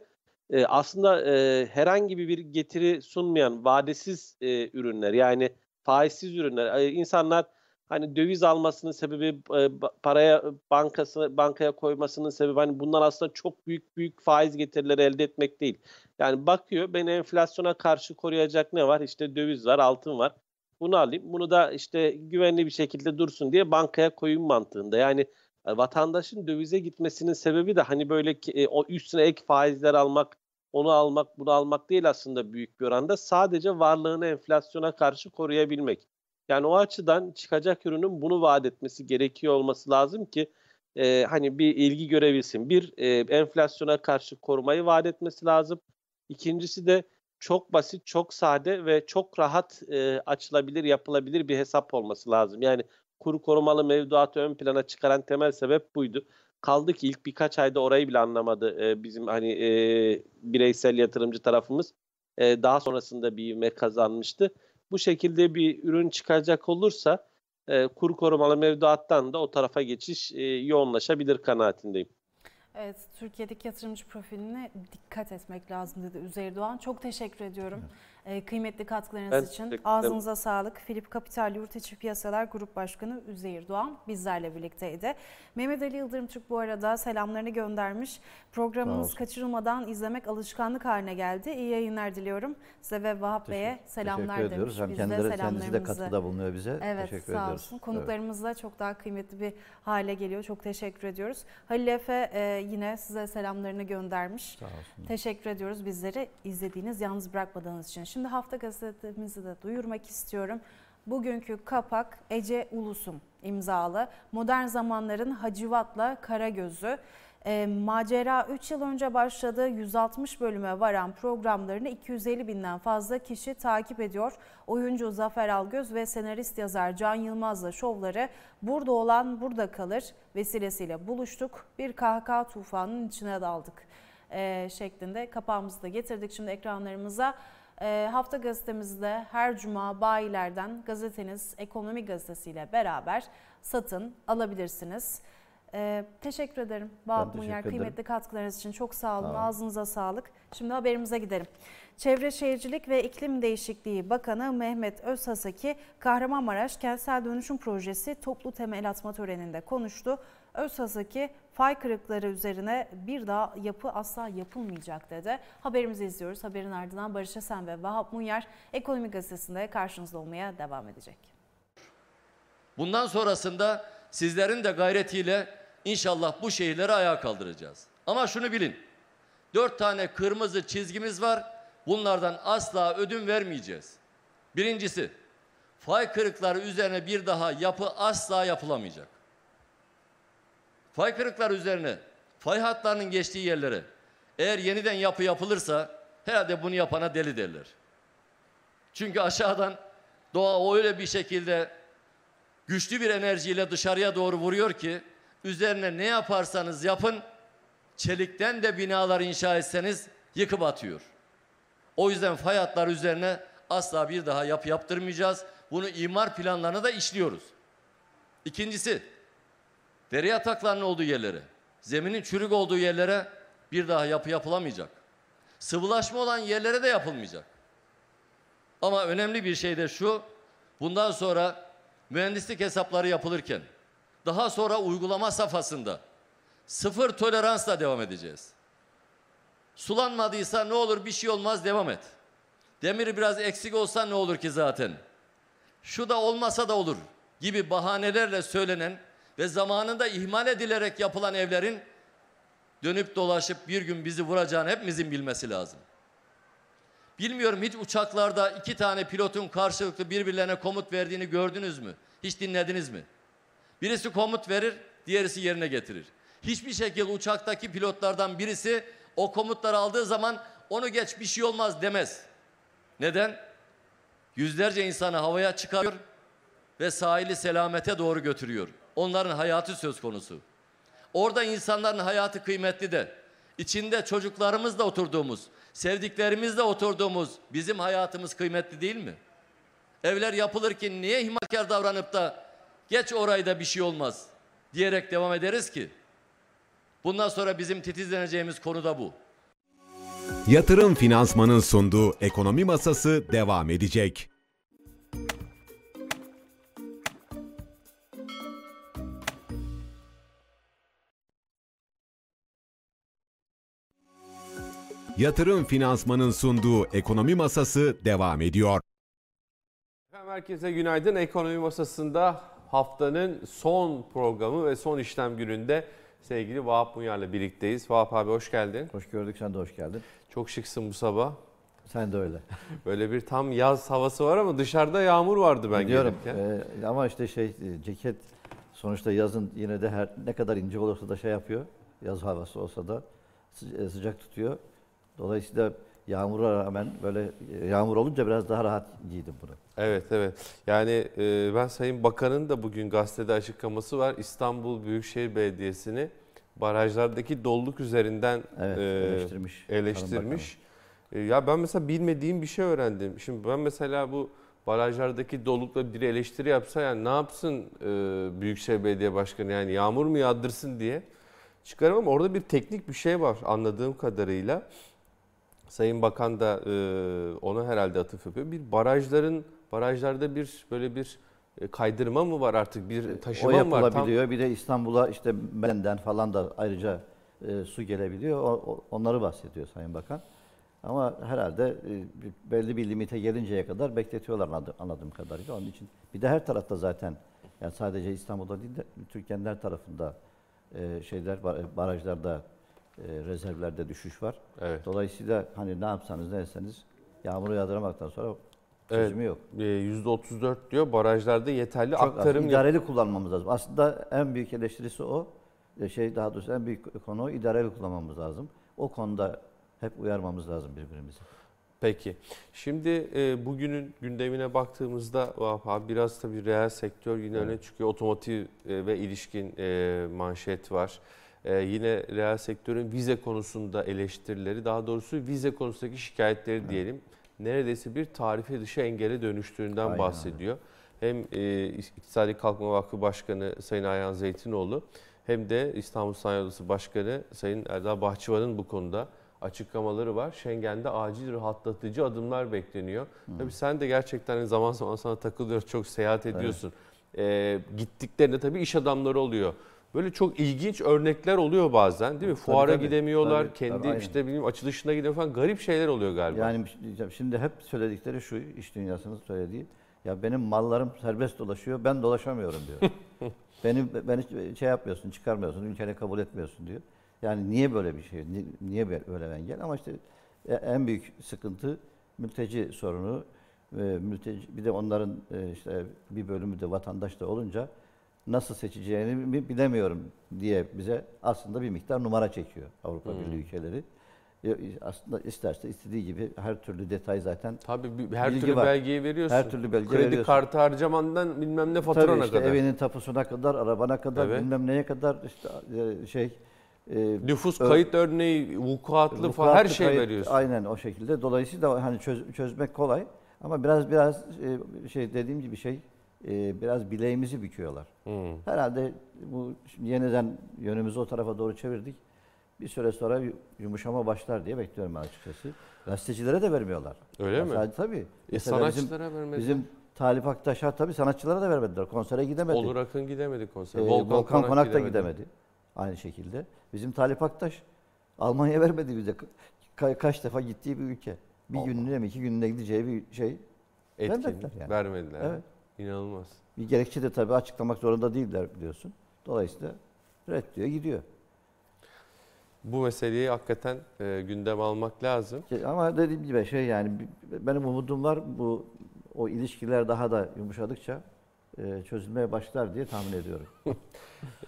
e, aslında e, herhangi bir getiri sunmayan vadesiz e, ürünler yani faizsiz ürünler. E, insanlar hani döviz almasının sebebi e, paraya bankası bankaya koymasının sebebi hani bunlar aslında çok büyük büyük faiz getirileri elde etmek değil. Yani bakıyor ben enflasyona karşı koruyacak ne var? İşte döviz var, altın var. Bunu alayım. Bunu da işte güvenli bir şekilde dursun diye bankaya koyun mantığında. Yani e, vatandaşın dövize gitmesinin sebebi de hani böyle e, o üstüne ek faizler almak, onu almak, bunu almak değil aslında büyük bir oranda. Sadece varlığını enflasyona karşı koruyabilmek. Yani o açıdan çıkacak ürünün bunu vaat etmesi gerekiyor olması lazım ki e, hani bir ilgi görebilsin. Bir, e, enflasyona karşı korumayı vaat etmesi lazım. İkincisi de çok basit, çok sade ve çok rahat e, açılabilir, yapılabilir bir hesap olması lazım. Yani kuru korumalı mevduatı ön plana çıkaran temel sebep buydu. Kaldı ki ilk birkaç ayda orayı bile anlamadı e, bizim hani e, bireysel yatırımcı tarafımız. E, daha sonrasında bir ivme kazanmıştı. Bu şekilde bir ürün çıkacak olursa e, kuru korumalı mevduattan da o tarafa geçiş e, yoğunlaşabilir kanaatindeyim. Evet, Türkiye'deki yatırımcı profiline dikkat etmek lazım dedi Üzeyir Doğan. Çok teşekkür ediyorum. Evet. E, kıymetli katkılarınız ben için. Ağzınıza sağlık. Filip Kapital Yurt İçi Piyasalar Grup Başkanı Üzeyir Doğan bizlerle birlikteydi. Mehmet Ali Yıldırım Türk bu arada selamlarını göndermiş. Programımız kaçırılmadan izlemek alışkanlık haline geldi. İyi yayınlar diliyorum. Size ve Vahap Bey'e selamlar teşekkür ediyoruz. demiş. Hem kendileri kendisi de katkıda bulunuyor bize. Evet teşekkür sağ ediyoruz. olsun. Konuklarımız evet. da çok daha kıymetli bir hale geliyor. Çok teşekkür ediyoruz. Halil Efe e, yine size selamlarını göndermiş. Sağ olsun. Teşekkür ediyoruz bizleri izlediğiniz, yalnız bırakmadığınız için. Şimdi hafta gazetemizi de duyurmak istiyorum. Bugünkü kapak Ece Ulusum imzalı. Modern zamanların Hacivat'la Karagöz'ü. E, macera 3 yıl önce başladı. 160 bölüme varan programlarını 250 binden fazla kişi takip ediyor. Oyuncu Zafer Algöz ve senarist yazar Can Yılmaz'la şovları Burada olan burada kalır vesilesiyle buluştuk. Bir kahkaha tufanının içine daldık e, şeklinde kapağımızı da getirdik şimdi ekranlarımıza. E, hafta gazetemizde her cuma bayilerden gazeteniz Ekonomi Gazetesi ile beraber satın alabilirsiniz. E, teşekkür ederim Vahap Munyer. Kıymetli katkılarınız için çok sağ olun. Sağ olun. Ağzınıza sağlık. Şimdi haberimize gidelim. Çevre Şehircilik ve İklim Değişikliği Bakanı Mehmet Özhasaki, Kahramanmaraş Kentsel Dönüşüm Projesi toplu temel atma töreninde konuştu. Özhasaki, fay kırıkları üzerine bir daha yapı asla yapılmayacak dedi. Haberimizi izliyoruz. Haberin ardından Barış Esen ve Vahap Munyer Ekonomi Gazetesi'nde karşınızda olmaya devam edecek. Bundan sonrasında sizlerin de gayretiyle inşallah bu şehirleri ayağa kaldıracağız. Ama şunu bilin. Dört tane kırmızı çizgimiz var. Bunlardan asla ödün vermeyeceğiz. Birincisi, fay kırıkları üzerine bir daha yapı asla yapılamayacak. Fay kırıkları üzerine, fay hatlarının geçtiği yerlere eğer yeniden yapı yapılırsa herhalde bunu yapana deli derler. Çünkü aşağıdan doğa öyle bir şekilde güçlü bir enerjiyle dışarıya doğru vuruyor ki üzerine ne yaparsanız yapın çelikten de binalar inşa etseniz yıkıp atıyor. O yüzden fay hatları üzerine asla bir daha yapı yaptırmayacağız. Bunu imar planlarına da işliyoruz. İkincisi dere yataklarının olduğu yerlere, zeminin çürük olduğu yerlere bir daha yapı yapılamayacak. Sıvılaşma olan yerlere de yapılmayacak. Ama önemli bir şey de şu, bundan sonra mühendislik hesapları yapılırken, daha sonra uygulama safhasında sıfır toleransla devam edeceğiz. Sulanmadıysa ne olur bir şey olmaz devam et. Demir biraz eksik olsa ne olur ki zaten. Şu da olmasa da olur gibi bahanelerle söylenen ve zamanında ihmal edilerek yapılan evlerin dönüp dolaşıp bir gün bizi vuracağını hepimizin bilmesi lazım. Bilmiyorum hiç uçaklarda iki tane pilotun karşılıklı birbirlerine komut verdiğini gördünüz mü? Hiç dinlediniz mi? Birisi komut verir, diğerisi yerine getirir. Hiçbir şekilde uçaktaki pilotlardan birisi o komutları aldığı zaman onu geç bir şey olmaz demez. Neden? Yüzlerce insanı havaya çıkarıyor ve sahili selamete doğru götürüyor. Onların hayatı söz konusu. Orada insanların hayatı kıymetli de içinde çocuklarımızla oturduğumuz, sevdiklerimizle oturduğumuz bizim hayatımız kıymetli değil mi? Evler yapılırken niye ihmalkar davranıp da geç orayı da bir şey olmaz diyerek devam ederiz ki? Bundan sonra bizim titizleneceğimiz konu da bu. Yatırım Finansman'ın sunduğu Ekonomi Masası devam edecek. Yatırım Finansman'ın sunduğu Ekonomi Masası devam ediyor. Efendim herkese günaydın. Ekonomi Masası'nda haftanın son programı ve son işlem gününde sevgili Vahap Munyar'la birlikteyiz. Vahap abi hoş geldin. Hoş gördük, sen de hoş geldin. Çok şıksın bu sabah. Sen de öyle. Böyle bir tam yaz havası var ama dışarıda yağmur vardı ben Biliyorum. gelirken. Ee, ama işte şey e, ceket sonuçta yazın yine de her ne kadar ince olursa da şey yapıyor. Yaz havası olsa da e, sıcak tutuyor. Dolayısıyla yağmura rağmen böyle e, yağmur olunca biraz daha rahat giydim bunu. Evet evet. Yani e, ben Sayın Bakan'ın da bugün gazetede açıklaması var. İstanbul Büyükşehir Belediyesi'ni barajlardaki doluluk üzerinden Evet, e, eleştirmiş. Eleştirmiş. E, Ya ben mesela bilmediğim bir şey öğrendim. Şimdi ben mesela bu barajlardaki dolulukla bir eleştiri yapsa yani ne yapsın e, Büyükşehir Belediye Başkanı yani yağmur mu yağdırsın diye çıkarım ama orada bir teknik bir şey var anladığım kadarıyla. Sayın Bakan da e, ona herhalde atıf yapıyor. Bir barajların barajlarda bir böyle bir e, kaydırma mı var artık bir O taşıma mı var? Tam- yapılabiliyor. Bir de İstanbul'a işte Men'den falan da ayrıca e, su gelebiliyor. O, o- onları bahsediyor Sayın Bakan. Ama herhalde e, belli bir limite gelinceye kadar bekletiyorlar anladı- anladığım kadarıyla. Onun için bir de her tarafta zaten yani sadece İstanbul'da değil de Türkiye'nin her tarafında e, şeyler e, barajlarda e, rezervlerde düşüş var. Evet. Dolayısıyla hani ne yapsanız ne etseniz yağmuru yağdırmaktan sonra Evet. çözümü yok. E, %34 diyor barajlarda yeterli Çok az. aktarım yap- idareli kullanmamız lazım. Aslında en büyük eleştirisi o. e, şey daha doğrusu en büyük konu idareli kullanmamız lazım. O konuda hep uyarmamız lazım birbirimizi. Peki. Şimdi e, bugünün gündemine baktığımızda Vahap abi biraz tabii reel sektör yine öne çıkıyor. Otomotiv e, ve ilişkin e, manşet var. E, yine reel sektörün vize konusunda eleştirileri, daha doğrusu vize konusundaki şikayetleri diyelim. Neredeyse bir tarife dışı engele dönüştüğünden Aynen bahsediyor. Hem e, İktisadi Kalkınma Vakfı Başkanı Sayın Ayhan Zeytinoğlu hem de İstanbul Sanayi Odası Başkanı Sayın Erdal Bahçıvan'ın bu konuda açıklamaları var. Schengen'de acil rahatlatıcı adımlar bekleniyor. Tabii sen de gerçekten hani zaman zaman sana takılıyoruz, çok seyahat ediyorsun. Ee, gittiklerinde tabii iş adamları oluyor. Böyle çok ilginç örnekler oluyor bazen değil mi? Fuara tabii. gidemiyorlar, Tabii, kendi tabii, işte bilmiyorum açılışına gidemiyor falan garip şeyler oluyor galiba. Yani şimdi hep söyledikleri şu iş dünyasının söylediği ya benim mallarım serbest dolaşıyor ben dolaşamıyorum diyor. Beni beni şey yapmıyorsun, çıkarmıyorsun, ülkene kabul etmiyorsun diyor. Yani niye böyle bir şey? ni- Niye böyle bir engel? Ama işte e- en büyük sıkıntı mülteci sorunu. Mülteci bir de onların işte bir bölümü de vatandaş da olunca nasıl seçeceğini bi- bilemiyorum diye bize aslında bir miktar numara çekiyor Avrupa Birliği ülkeleri. Aslında isterse istediği gibi her türlü detay zaten Tabii her türlü var. belgeyi veriyorsun. Her türlü belge Kredi veriyorsun. kartı harcamandan bilmem ne faturana Tabii işte kadar. evinin tapusuna kadar, arabana kadar, Evet. bilmem neye kadar işte e, şey e, Nüfus Ö- kayıt örneği, vukuatlı falan her şey kayıt, veriyorsun. Aynen o şekilde. Dolayısıyla hani çöz- çözmek kolay ama biraz biraz e, şey dediğim gibi şey e, biraz bileğimizi büküyorlar. Hmm. Herhalde bu şimdi yeniden yönümüzü o tarafa doğru çevirdik. Bir süre sonra yu- yumuşama başlar diye bekliyorum ben açıkçası. Gazetecilere de vermiyorlar. Öyle Ya mi? Sadece tabii. E, Mesela bizim- sanatçılara vermediler. Bizim Talip Aktaş'a tabii sanatçılara da vermediler. Konsere gidemedi. Onur Akın gidemedi konsere. Ee, Volkan, Konak, da gidemedi. Aynı şekilde. Bizim Talip Aktaş Almanya vermedi bize. Ka- kaç defa gittiği bir ülke. Bir Allah. günlüğüne mi iki günlüğüne gideceği bir şey. Etkin. Vermediler yani. Vermediler. Evet. İnanılmaz. Bir gerekçe de tabii açıklamak zorunda değiller biliyorsun. Dolayısıyla red diyor gidiyor. Bu meseleyi hakikaten e, gündem almak lazım. Ama dediğim gibi şey yani benim umudum var bu o ilişkiler daha da yumuşadıkça e, çözülmeye başlar diye tahmin ediyorum.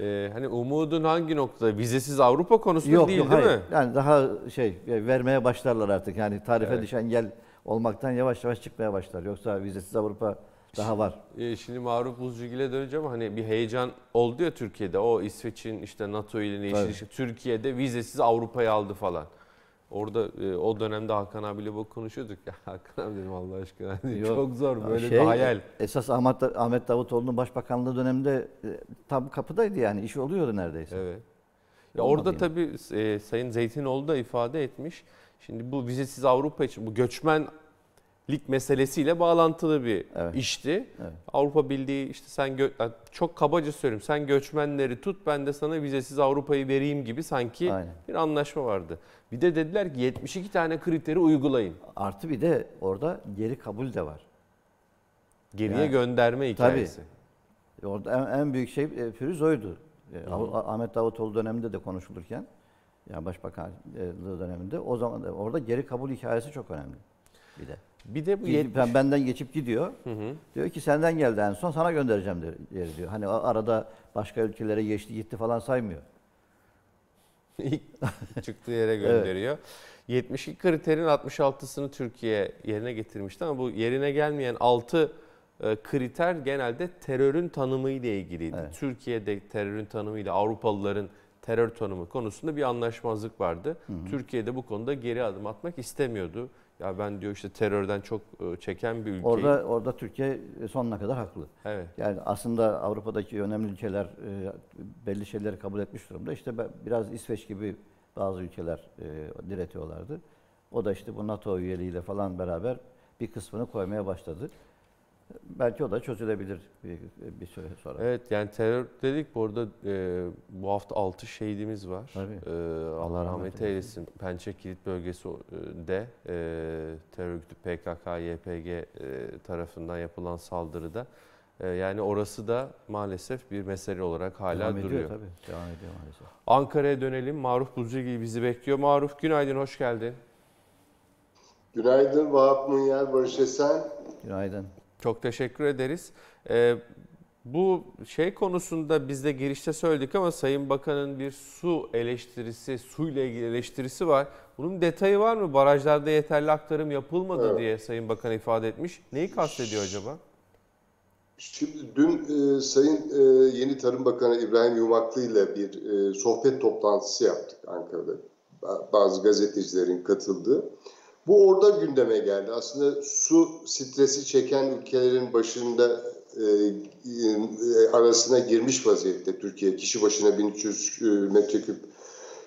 E, hani umudun hangi noktada? Vizesiz Avrupa konusunda yok değil yok değil hayır. mi? Yani daha şey e, vermeye başlarlar artık. Yani tarife Evet. düşen gel olmaktan yavaş yavaş çıkmaya başlar. Yoksa vizesiz Avrupa daha var. E, şimdi Maruf Buzcugil'e döneceğim hani bir heyecan oldu ya Türkiye'de. O İsveç'in işte NATO ile ne ilişki Türkiye'de vizesiz Avrupa'yı aldı falan. Orada e, o dönemde Hakan abiyle bu konuşuyorduk ya. Hakan abi dedim Allah aşkına. hani Yok. Çok zor böyle Şey, bir hayal. Esas Ahmet, Ahmet Davutoğlu'nun başbakanlığı döneminde e, tam kapıdaydı yani. iş oluyordu neredeyse. Evet. Ya Olmadı orada tabii e, Sayın Zeytinoğlu da ifade etmiş. Şimdi bu vizesiz Avrupa için bu göçmenlik meselesiyle bağlantılı bir Evet. işti. Evet. Avrupa Birliği işte sen çok kabaca söyleyeyim sen göçmenleri tut ben de sana vizesiz Avrupa'yı vereyim gibi sanki Aynen. bir anlaşma vardı. Bir de dediler ki 72 tane kriteri uygulayın. Artı bir de orada geri kabul de var. Geriye Yani, gönderme hikayesi. Orada en, en büyük şey e, pürüz oydu. E, Ah- Ahmet Davutoğlu döneminde de konuşulurken yani başbakanlığı döneminde o zaman da orada geri kabul hikayesi çok önemli. Bir de. Bir de bu Gidip 70 ben benden geçip gidiyor. Hı hı. Diyor ki senden geldi en son sana göndereceğim diyor, diyor. Hani arada başka ülkelere geçti gitti falan saymıyor. İlk çıktığı yere gönderiyor. 72 kriterin 66'sını Türkiye yerine getirmişti ama bu yerine gelmeyen 6 kriter genelde terörün tanımı ile ilgiliydi. Evet. Türkiye'de terörün tanımı ile Avrupalıların terör tanımı konusunda bir anlaşmazlık vardı. Türkiye'de bu konuda geri adım atmak istemiyordu. Ya ben diyor işte terörden çok e, çeken bir ülkeyim. Orada orada Türkiye sonuna kadar haklı. evet. Yani aslında Avrupa'daki önemli ülkeler e, belli şeyleri kabul etmiş durumda. İşte biraz İsveç gibi bazı ülkeler e, diretiyorlardı. O da işte bu NATO üyeliğiyle falan beraber bir kısmını koymaya başladı. Belki o da çözülebilir bir, bir süre sonra. Evet yani terör dedik bu arada e, bu hafta 6 şehidimiz var. Tabii. E, Allah rahmet eylesin. Pençe Kilit bölgesinde e, terör örgütü PKK, YPG e, tarafından yapılan saldırıda. E, yani orası da maalesef bir mesele olarak hala Devam duruyor. ediyor tabii. Devam ediyor maalesef. Ankara'ya dönelim. Maruf Buzcugil bizi bekliyor. Maruf günaydın, hoş geldin. Günaydın Vahap Munyar, Barış Esen. Günaydın. Çok teşekkür ederiz. Ee, Bu şey konusunda biz de girişte söyledik ama Sayın Bakan'ın bir su eleştirisi, suyla ilgili eleştirisi var. Bunun detayı var mı? Barajlarda yeterli aktarım yapılmadı Evet. diye Sayın Bakan ifade etmiş. Neyi kastediyor acaba? Şimdi dün e, Sayın e, Yeni Tarım Bakanı İbrahim Yumaklı ile bir e, sohbet toplantısı yaptık Ankara'da. Ba- Bazı gazetecilerin katıldığı. Bu orada gündeme geldi. Aslında su stresi çeken ülkelerin başında e, e, arasına girmiş vaziyette Türkiye. Kişi başına 1300 e, metreküp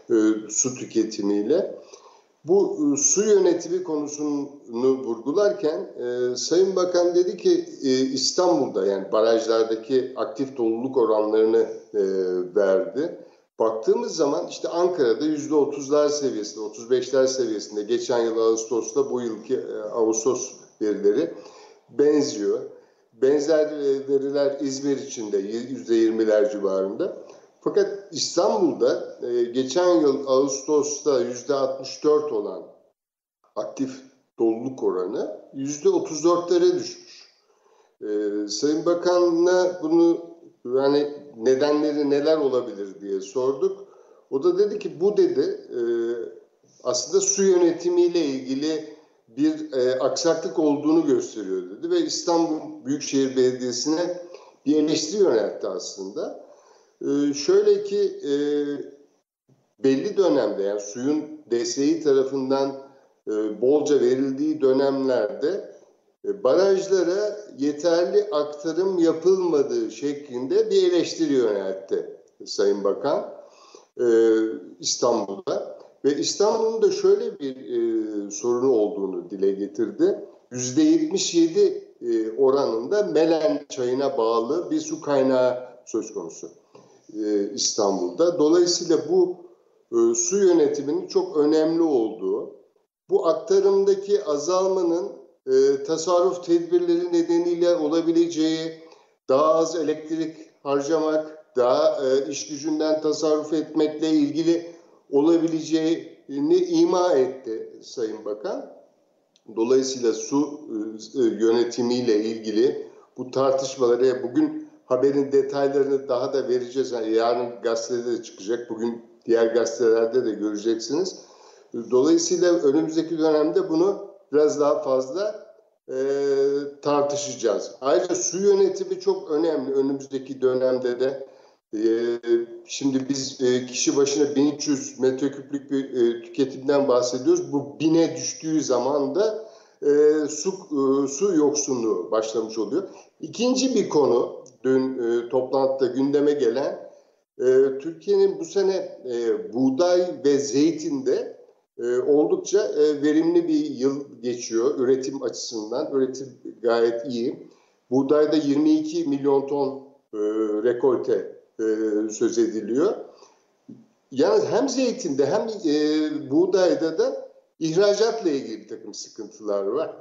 e, su tüketimiyle. Bu e, su yönetimi konusunu vurgularken e, Sayın Bakan dedi ki e, İstanbul'da yani barajlardaki aktif doluluk oranlarını e, verdi. Baktığımız zaman işte Ankara'da %30'lar seviyesinde, 35'ler seviyesinde geçen yıl Ağustos'ta bu yılki e, Ağustos verileri benziyor. Benzer veriler İzmir için de %20'ler civarında. Fakat İstanbul'da e, geçen yıl Ağustos'ta %64 olan aktif doluluk oranı %34'lere düşmüş. E, Sayın Bakan'la bunu yani nedenleri neler olabilir diye sorduk. O da dedi ki bu dedi e, aslında su yönetimiyle ilgili bir e, aksaklık olduğunu gösteriyor dedi ve İstanbul Büyükşehir Belediyesi'ne bir eleştiri yöneltti aslında. Ee, şöyle ki e, belli dönemde yani suyun DSİ tarafından e, bolca verildiği dönemlerde e, barajlara yeterli aktarım yapılmadığı şeklinde bir eleştiri yöneltti Sayın Bakan e, İstanbul'da. Ve İstanbul'un da şöyle bir e, sorunu olduğunu dile getirdi. %77 e, oranında Melen çayına bağlı bir su kaynağı söz konusu e, İstanbul'da. Dolayısıyla bu e, su yönetiminin çok önemli olduğu, bu aktarımdaki azalmanın e, tasarruf tedbirleri nedeniyle olabileceği, daha az elektrik harcamak, daha e, iş gücünden tasarruf etmekle ilgili olabileceğini ima etti Sayın Bakan. Dolayısıyla su e, yönetimiyle ilgili bu tartışmaları bugün haberin detaylarını daha da vereceğiz. Yani yarın gazetede de çıkacak. Bugün diğer gazetelerde de göreceksiniz. Dolayısıyla önümüzdeki dönemde bunu biraz daha fazla e, tartışacağız. Ayrıca su yönetimi çok önemli önümüzdeki dönemde de. E, şimdi biz e, kişi başına 1300 metreküplük bir e, tüketimden bahsediyoruz. Bu bine düştüğü zaman da e, su, e, su yoksunluğu başlamış oluyor. İkinci bir konu dün e, toplantıda gündeme gelen e, Türkiye'nin bu sene e, buğday ve zeytinde e, oldukça e, verimli bir yıl geçiyor üretim açısından. Üretim gayet iyi. Buğdayda 22 milyon ton e, rekolte e, söz ediliyor. Yalnız hem zeytinde hem e, buğdayda da ihracatla ilgili bir takım sıkıntılar var.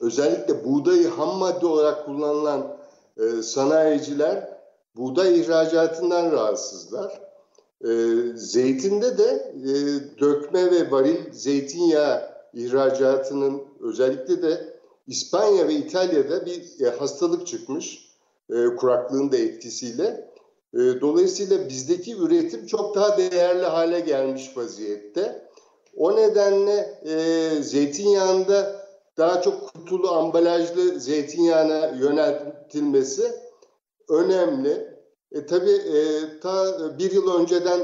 Özellikle buğdayı ham madde olarak kullanılan e, sanayiciler buğday ihracatından rahatsızlar. E, zeytinde de e, dökme ve varil zeytinyağı ihracatının özellikle de İspanya ve İtalya'da bir e, hastalık çıkmış e, kuraklığın da etkisiyle. E, dolayısıyla bizdeki üretim çok daha değerli hale gelmiş vaziyette. O nedenle e, zeytinyağında daha çok kutulu ambalajlı zeytinyağına yöneltilmesi önemli. E, tabii e, ta bir yıl önceden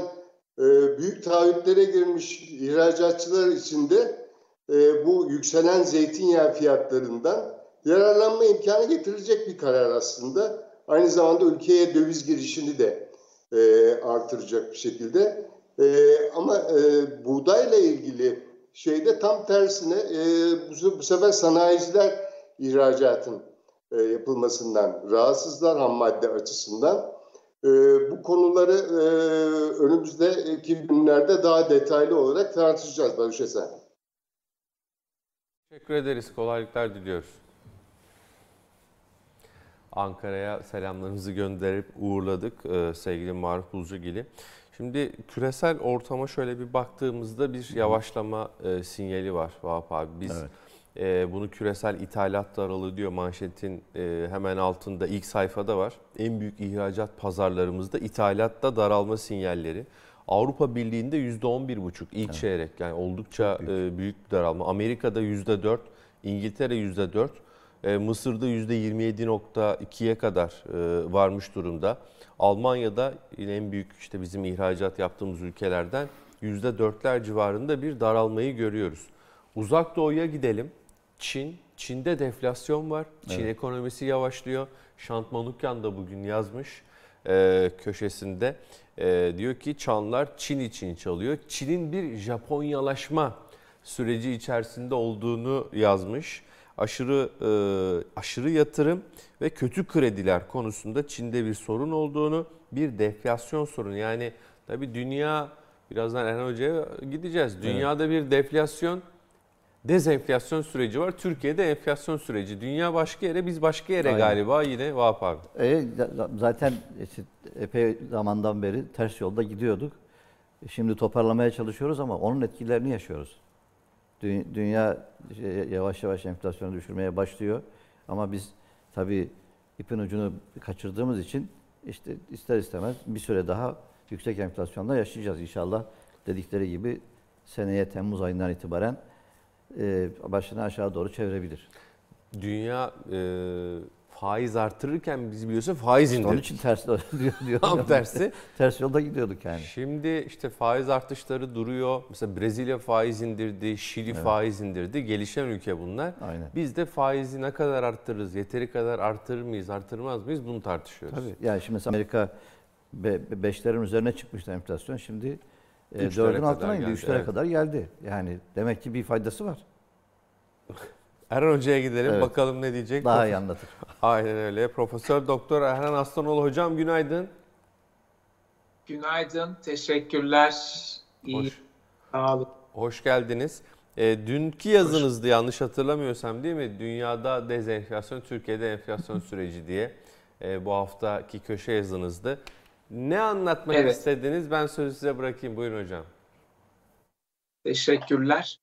e, büyük taahhütlere girmiş ihracatçılar için de e, bu yükselen zeytinyağı fiyatlarından yararlanma imkanı getirecek bir karar aslında. Aynı zamanda ülkeye döviz girişini de e, artıracak bir şekilde. E, ama e, buğdayla ilgili şeyde tam tersine e, bu, bu sefer sanayiciler ihracatın e, yapılmasından rahatsızlar ham madde açısından. E, bu konuları e, önümüzdeki günlerde daha detaylı olarak tartışacağız Barış Esen. Teşekkür ederiz. Kolaylıklar diliyoruz. Ankara'ya selamlarımızı gönderip uğurladık e, sevgili Maruf Buzcugil'i. Şimdi küresel ortama şöyle bir baktığımızda bir yavaşlama e, sinyali var Vahap abi. Biz Evet. E, bunu küresel ithalat daralı diyor manşetin e, hemen altında ilk sayfada var. En büyük ihracat pazarlarımızda ithalatta daralma sinyalleri. Avrupa Birliği'nde %11,5 ilk evet. çeyrek yani oldukça büyük. E, büyük bir daralma. Amerika'da %4, İngiltere %4, e, Mısır'da %27.2'ye kadar e, varmış durumda. Almanya'da yine en büyük işte bizim ihracat yaptığımız ülkelerden %4'ler civarında bir daralmayı görüyoruz. Uzak Doğu'ya gidelim. Çin, Çin'de deflasyon var. Çin evet. ekonomisi yavaşlıyor. Şant Manukyan da bugün yazmış e, köşesinde. E, diyor ki çanlar Çin için çalıyor. Çin'in bir Japonyalaşma süreci içerisinde olduğunu yazmış. Aşırı e, aşırı yatırım ve kötü krediler konusunda Çin'de bir sorun olduğunu, bir deflasyon sorunu. Yani tabii dünya birazdan Erhan Hoca'ya gideceğiz. Dünyada evet. bir deflasyon dezenflasyon süreci var. Türkiye'de enflasyon süreci. Dünya başka yere, biz başka yere Aynen. galiba yine Vahap abi. E, zaten işte epey zamandan beri ters yolda gidiyorduk. Şimdi toparlamaya çalışıyoruz ama onun etkilerini yaşıyoruz. Dünya yavaş yavaş enflasyonu düşürmeye başlıyor. Ama biz tabii ipin ucunu kaçırdığımız için işte ister istemez bir süre daha yüksek enflasyonda yaşayacağız inşallah. Dedikleri gibi seneye Temmuz ayından itibaren e, başını aşağı doğru çevirebilir. Dünya e, faiz artırırken biz biliyorsun faiz indirdik. Onun için ters diyor. diyor Tam tersi. ters yolda gidiyorduk yani. Şimdi işte faiz artışları duruyor. Mesela Brezilya faiz indirdi, Şili evet. faiz indirdi. Gelişen ülke bunlar. Aynen. Biz de faizi ne kadar arttırırız, yeteri kadar arttırır mıyız, artırmaz mıyız bunu tartışıyoruz. Tabii. Yani şimdi mesela Amerika be, beşlerin üzerine çıkmıştı enflasyon. Şimdi e, 4'ün altına indi. 3'lere evet. kadar geldi. Yani demek ki bir faydası var. Erhan Hoca'ya gidelim evet. bakalım ne diyecek. Daha iyi anlatır. Aynen öyle. Profesör Doktor Erhan Aslanoğlu hocam günaydın. Günaydın. Teşekkürler. İyi. Hoş. Sağ olun. Hoş geldiniz. E, dünkü yazınızdı Hoş. yanlış hatırlamıyorsam değil mi? Dünyada dezenflasyon, Türkiye'de enflasyon süreci diye e, bu haftaki köşe yazınızdı. Ne anlatmak evet. istediniz? Ben sözü size bırakayım. Buyurun hocam. Teşekkürler.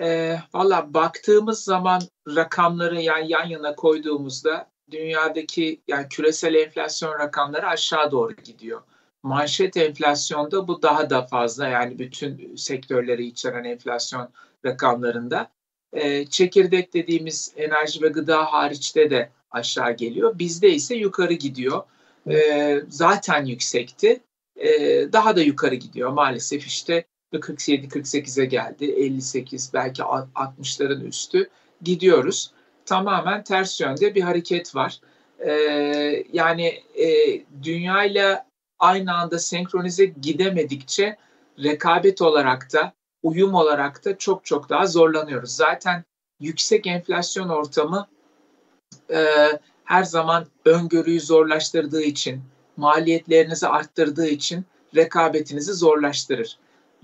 E, Valla baktığımız zaman rakamları yani yan yana koyduğumuzda dünyadaki yani küresel enflasyon rakamları aşağı doğru gidiyor. Manşet enflasyonda bu daha da fazla yani bütün sektörleri içeren enflasyon rakamlarında. E, çekirdek dediğimiz enerji ve gıda hariçte de aşağı geliyor. Bizde ise yukarı gidiyor. E, zaten yüksekti. E, daha da yukarı gidiyor maalesef işte 47-48'e geldi. 58 belki 60'ların üstü gidiyoruz. Tamamen ters yönde bir hareket var. Ee, yani e, dünyayla aynı anda senkronize gidemedikçe rekabet olarak da uyum olarak da çok çok daha zorlanıyoruz. Zaten yüksek enflasyon ortamı e, her zaman öngörüyü zorlaştırdığı için, maliyetlerinizi arttırdığı için rekabetinizi zorlaştırır.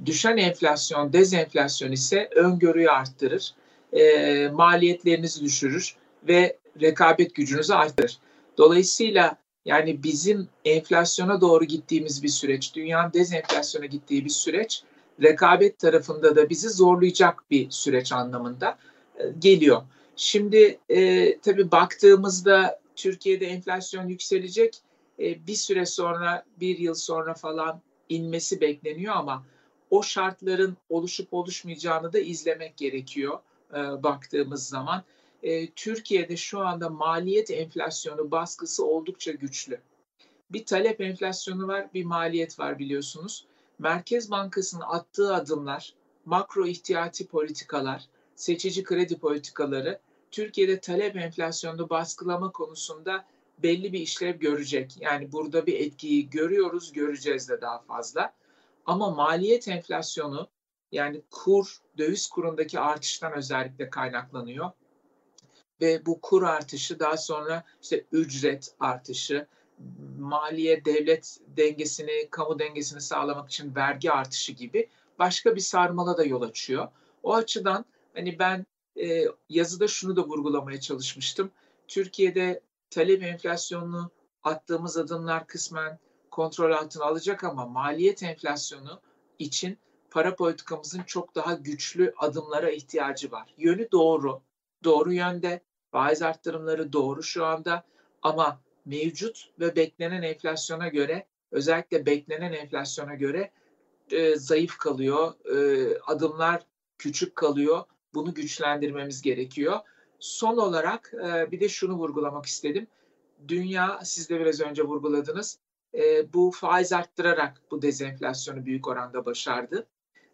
Düşen enflasyon, dezenflasyon ise öngörüyü arttırır, e, maliyetlerinizi düşürür ve rekabet gücünüzü arttırır. Dolayısıyla yani bizim enflasyona doğru gittiğimiz bir süreç, dünyanın dezenflasyona gittiği bir süreç, rekabet tarafında da bizi zorlayacak bir süreç anlamında e, geliyor. Şimdi e, tabii baktığımızda Türkiye'de enflasyon yükselecek. E, bir süre sonra, bir yıl sonra falan inmesi bekleniyor ama o şartların oluşup oluşmayacağını da izlemek gerekiyor e, baktığımız zaman. E, Türkiye'de şu anda maliyet enflasyonu baskısı oldukça güçlü. Bir talep enflasyonu var, bir maliyet var biliyorsunuz. Merkez Bankası'nın attığı adımlar, makro ihtiyati politikalar, seçici kredi politikaları Türkiye'de talep enflasyonunu baskılama konusunda belli bir işlev görecek. Yani burada bir etkiyi görüyoruz, göreceğiz de daha fazla. Ama maliyet enflasyonu yani kur, döviz kurundaki artıştan özellikle kaynaklanıyor. Ve bu kur artışı daha sonra işte ücret artışı, maliye devlet dengesini, kamu dengesini sağlamak için vergi artışı gibi başka bir sarmala da yol açıyor. O açıdan hani ben e, yazıda şunu da vurgulamaya çalışmıştım. Türkiye'de talep enflasyonunu attığımız adımlar kısmen kontrol altına alacak ama maliyet enflasyonu için para politikamızın çok daha güçlü adımlara ihtiyacı var. Yönü doğru. doğru yönde. Faiz arttırımları doğru şu anda ama mevcut ve beklenen enflasyona göre özellikle beklenen enflasyona göre e, zayıf kalıyor. E, adımlar küçük kalıyor. Bunu güçlendirmemiz gerekiyor. Son olarak e, bir de şunu vurgulamak istedim. Dünya, siz de biraz önce vurguladınız, e, bu faiz arttırarak bu dezenflasyonu büyük oranda başardı.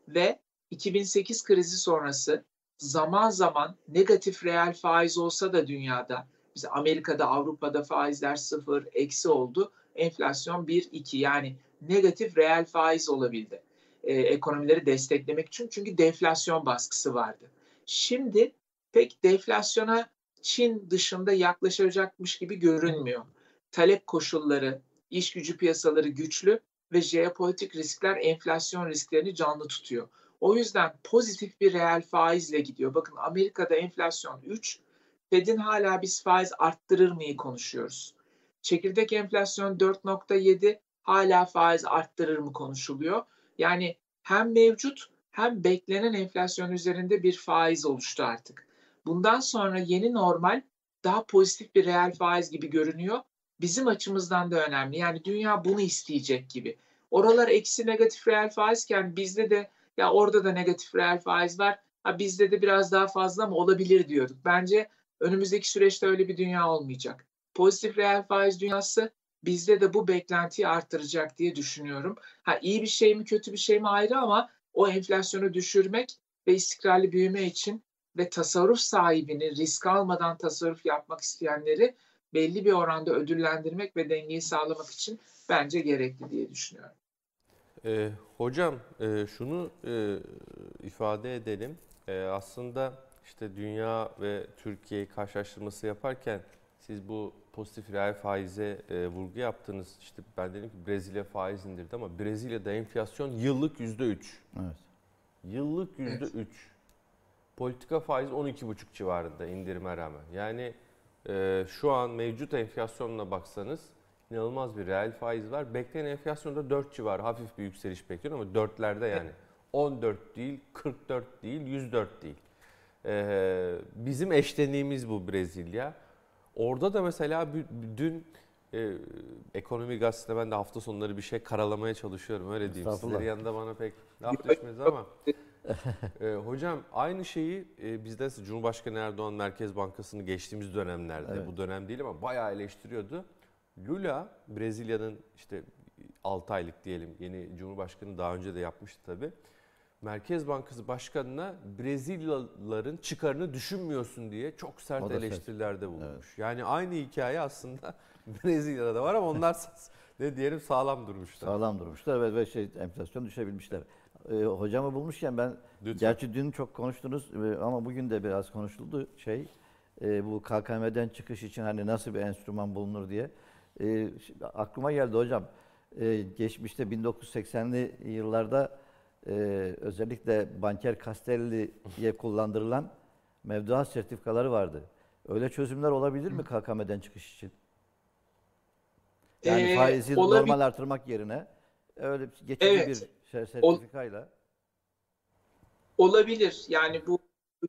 Ve 2008 krizi sonrası zaman zaman negatif reel faiz olsa da dünyada, mesela Amerika'da, Avrupa'da faizler sıfır, eksi oldu. Enflasyon 1-2 yani negatif reel faiz olabildi. E, ekonomileri desteklemek için çünkü deflasyon baskısı vardı. Şimdi pek deflasyona Çin dışında yaklaşacakmış gibi görünmüyor. Talep koşulları, iş gücü piyasaları güçlü ve jeopolitik riskler enflasyon risklerini canlı tutuyor. O yüzden pozitif bir reel faizle gidiyor. Bakın Amerika'da enflasyon 3, Fed'in hala biz faiz arttırır mıyı konuşuyoruz. Çekirdek enflasyon 4.7, hala faiz arttırır mı konuşuluyor. Yani hem mevcut hem beklenen enflasyon üzerinde bir faiz oluştu artık. Bundan sonra yeni normal daha pozitif bir reel faiz gibi görünüyor. Bizim açımızdan da önemli. Yani dünya bunu isteyecek gibi. Oralar eksi negatif reel faizken bizde de ya orada da negatif reel faiz var. Ha bizde de biraz daha fazla mı olabilir diyorduk. Bence önümüzdeki süreçte öyle bir dünya olmayacak. Pozitif reel faiz dünyası bizde de bu beklentiyi arttıracak diye düşünüyorum. Ha iyi bir şey mi kötü bir şey mi ayrı ama o enflasyonu düşürmek ve istikrarlı büyüme için ve tasarruf sahibini risk almadan tasarruf yapmak isteyenleri belli bir oranda ödüllendirmek ve dengeyi sağlamak için bence gerekli diye düşünüyorum. E, hocam e, şunu e, ifade edelim. E, aslında işte dünya ve Türkiye karşılaştırması yaparken siz bu pozitif reel faize e, vurgu yaptınız. İşte ben dedim ki Brezilya faiz indirdi ama Brezilya'da enflasyon yıllık yüzde üç. Evet. Yıllık yüzde üç. Politika faiz 12,5 civarında indirime rağmen. Yani e, şu an mevcut enflasyonuna baksanız inanılmaz bir reel faiz var. Beklenen enflasyonda 4 civarı hafif bir yükseliş bekliyor ama 4'lerde yani. 14 değil, 44 değil, 104 değil. Ee, bizim eşleniğimiz bu Brezilya. Orada da mesela dün e, ekonomi gazetesinde ben de hafta sonları bir şey karalamaya çalışıyorum öyle diyeyim. Sizlerin yanında bana pek laf düşmez ama. e, hocam aynı şeyi e, bizde Cumhurbaşkanı Erdoğan Merkez Bankası'nı geçtiğimiz dönemlerde evet. bu dönem değil ama bayağı eleştiriyordu. Lula Brezilya'nın işte 6 aylık diyelim yeni Cumhurbaşkanı daha önce de yapmıştı tabii. Merkez Bankası Başkanı'na Brezilyalıların çıkarını düşünmüyorsun diye çok sert eleştirilerde bulunmuş. Evet. Yani aynı hikaye aslında Brezilya'da da var ama onlar ne diyelim sağlam durmuşlar. Sağlam durmuşlar evet ve şey enflasyon düşebilmişler. Ee, hocamı bulmuşken ben Lütfen. gerçi dün çok konuştunuz e, ama bugün de biraz konuşuldu şey e, bu KKM'den çıkış için hani nasıl bir enstrüman bulunur diye. E, aklıma geldi hocam. E, geçmişte 1980'li yıllarda e, özellikle banker Castelli'ye kullandırılan mevduat sertifikaları vardı. Öyle çözümler olabilir mi KKM'den çıkış için? Yani ee, faizi olabil- normal artırmak yerine öyle geçici evet. bir şey, sertifikayla. Olabilir. Yani bu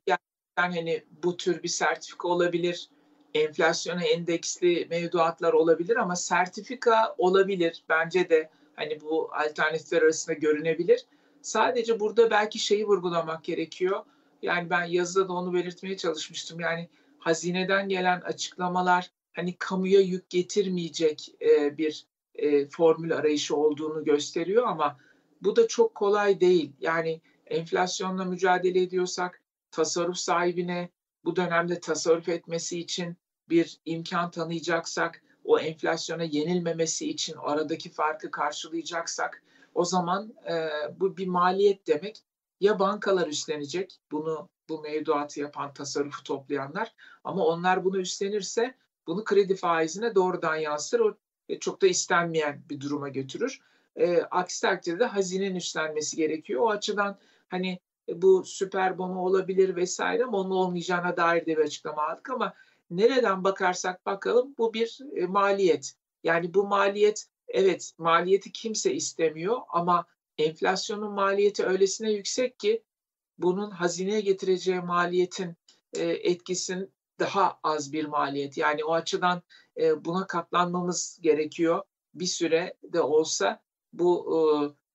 gerçekten hani bu tür bir sertifika olabilir. Enflasyona endeksli mevduatlar olabilir ama sertifika olabilir. Bence de hani bu alternatifler arasında görünebilir. Sadece burada belki şeyi vurgulamak gerekiyor. Yani ben yazıda da onu belirtmeye çalışmıştım. Yani hazineden gelen açıklamalar hani kamuya yük getirmeyecek e, bir e, formül arayışı olduğunu gösteriyor ama bu da çok kolay değil. Yani enflasyonla mücadele ediyorsak tasarruf sahibine bu dönemde tasarruf etmesi için bir imkan tanıyacaksak, o enflasyona yenilmemesi için aradaki farkı karşılayacaksak o zaman e, bu bir maliyet demek. Ya bankalar üstlenecek bunu bu mevduatı yapan tasarrufu toplayanlar ama onlar bunu üstlenirse bunu kredi faizine doğrudan yansır. O e, çok da istenmeyen bir duruma götürür. E, aksi takdirde hazinenin üstlenmesi gerekiyor. O açıdan hani e, bu süper bono olabilir vesaire ama onun olmayacağına dair de bir açıklama aldık ama nereden bakarsak bakalım bu bir e, maliyet. Yani bu maliyet evet maliyeti kimse istemiyor ama enflasyonun maliyeti öylesine yüksek ki bunun hazineye getireceği maliyetin e, etkisin daha az bir maliyet. Yani o açıdan e, buna katlanmamız gerekiyor. Bir süre de olsa bu e,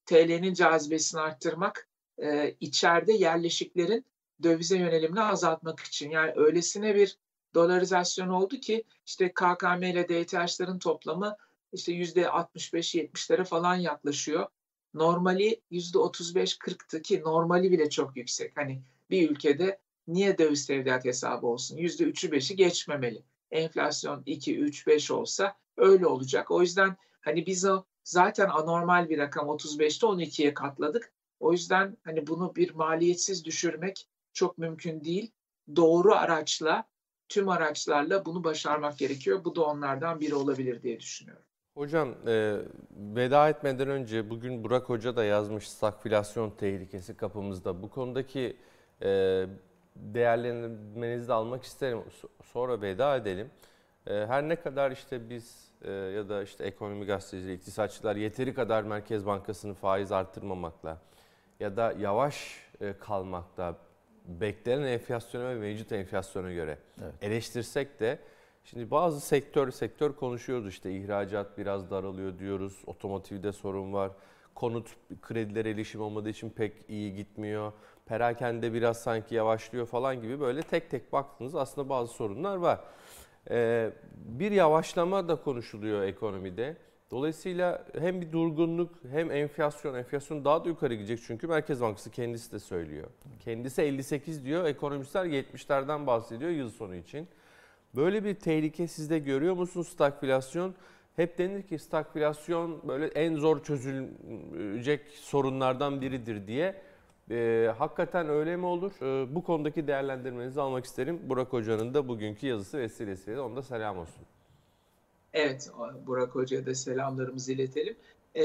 TL'nin cazibesini arttırmak e, içeride yerleşiklerin dövize yönelimini azaltmak için. Yani öylesine bir dolarizasyon oldu ki işte KKM ile DTH'ların toplamı işte yüzde 65-70'lere falan yaklaşıyor. Normali yüzde 35-40'tı ki normali bile çok yüksek. Hani bir ülkede niye döviz tevdiat hesabı olsun? Yüzde 3'ü 5'i geçmemeli. Enflasyon 2, 3, 5 olsa öyle olacak. O yüzden hani biz o zaten anormal bir rakam 35'te 12'ye katladık. O yüzden hani bunu bir maliyetsiz düşürmek çok mümkün değil. Doğru araçla, tüm araçlarla bunu başarmak gerekiyor. Bu da onlardan biri olabilir diye düşünüyorum. Hocam e, veda etmeden önce bugün Burak Hoca da yazmış stagflasyon tehlikesi kapımızda. Bu konudaki e, değerlendirmenizi de almak isterim. Sonra veda edelim. E, her ne kadar işte biz e, ya da işte ekonomi gazetecileri, iktisatçılar yeteri kadar Merkez Bankası'nın faiz arttırmamakla ya da yavaş e, kalmakta beklenen enflasyona ve mevcut enflasyona göre evet. eleştirsek de şimdi bazı sektör sektör konuşuyoruz işte ihracat biraz daralıyor diyoruz. Otomotivde sorun var. Konut krediler erişim olmadığı için pek iyi gitmiyor. Perakende biraz sanki yavaşlıyor falan gibi böyle tek tek baktığınız aslında bazı sorunlar var. Ee, bir yavaşlama da konuşuluyor ekonomide. Dolayısıyla hem bir durgunluk hem enflasyon, enflasyon daha da yukarı gidecek çünkü Merkez Bankası kendisi de söylüyor. Kendisi 58 diyor, ekonomistler 70'lerden bahsediyor yıl sonu için. Böyle bir tehlike sizde görüyor musunuz stagflasyon? Hep denir ki stagflasyon böyle en zor çözülecek sorunlardan biridir diye. Ee, hakikaten öyle mi olur? Ee, bu konudaki değerlendirmenizi almak isterim. Burak Hoca'nın da bugünkü yazısı vesilesiyle onda selam olsun. Evet, Burak Hoca'ya da selamlarımızı iletelim. Ee,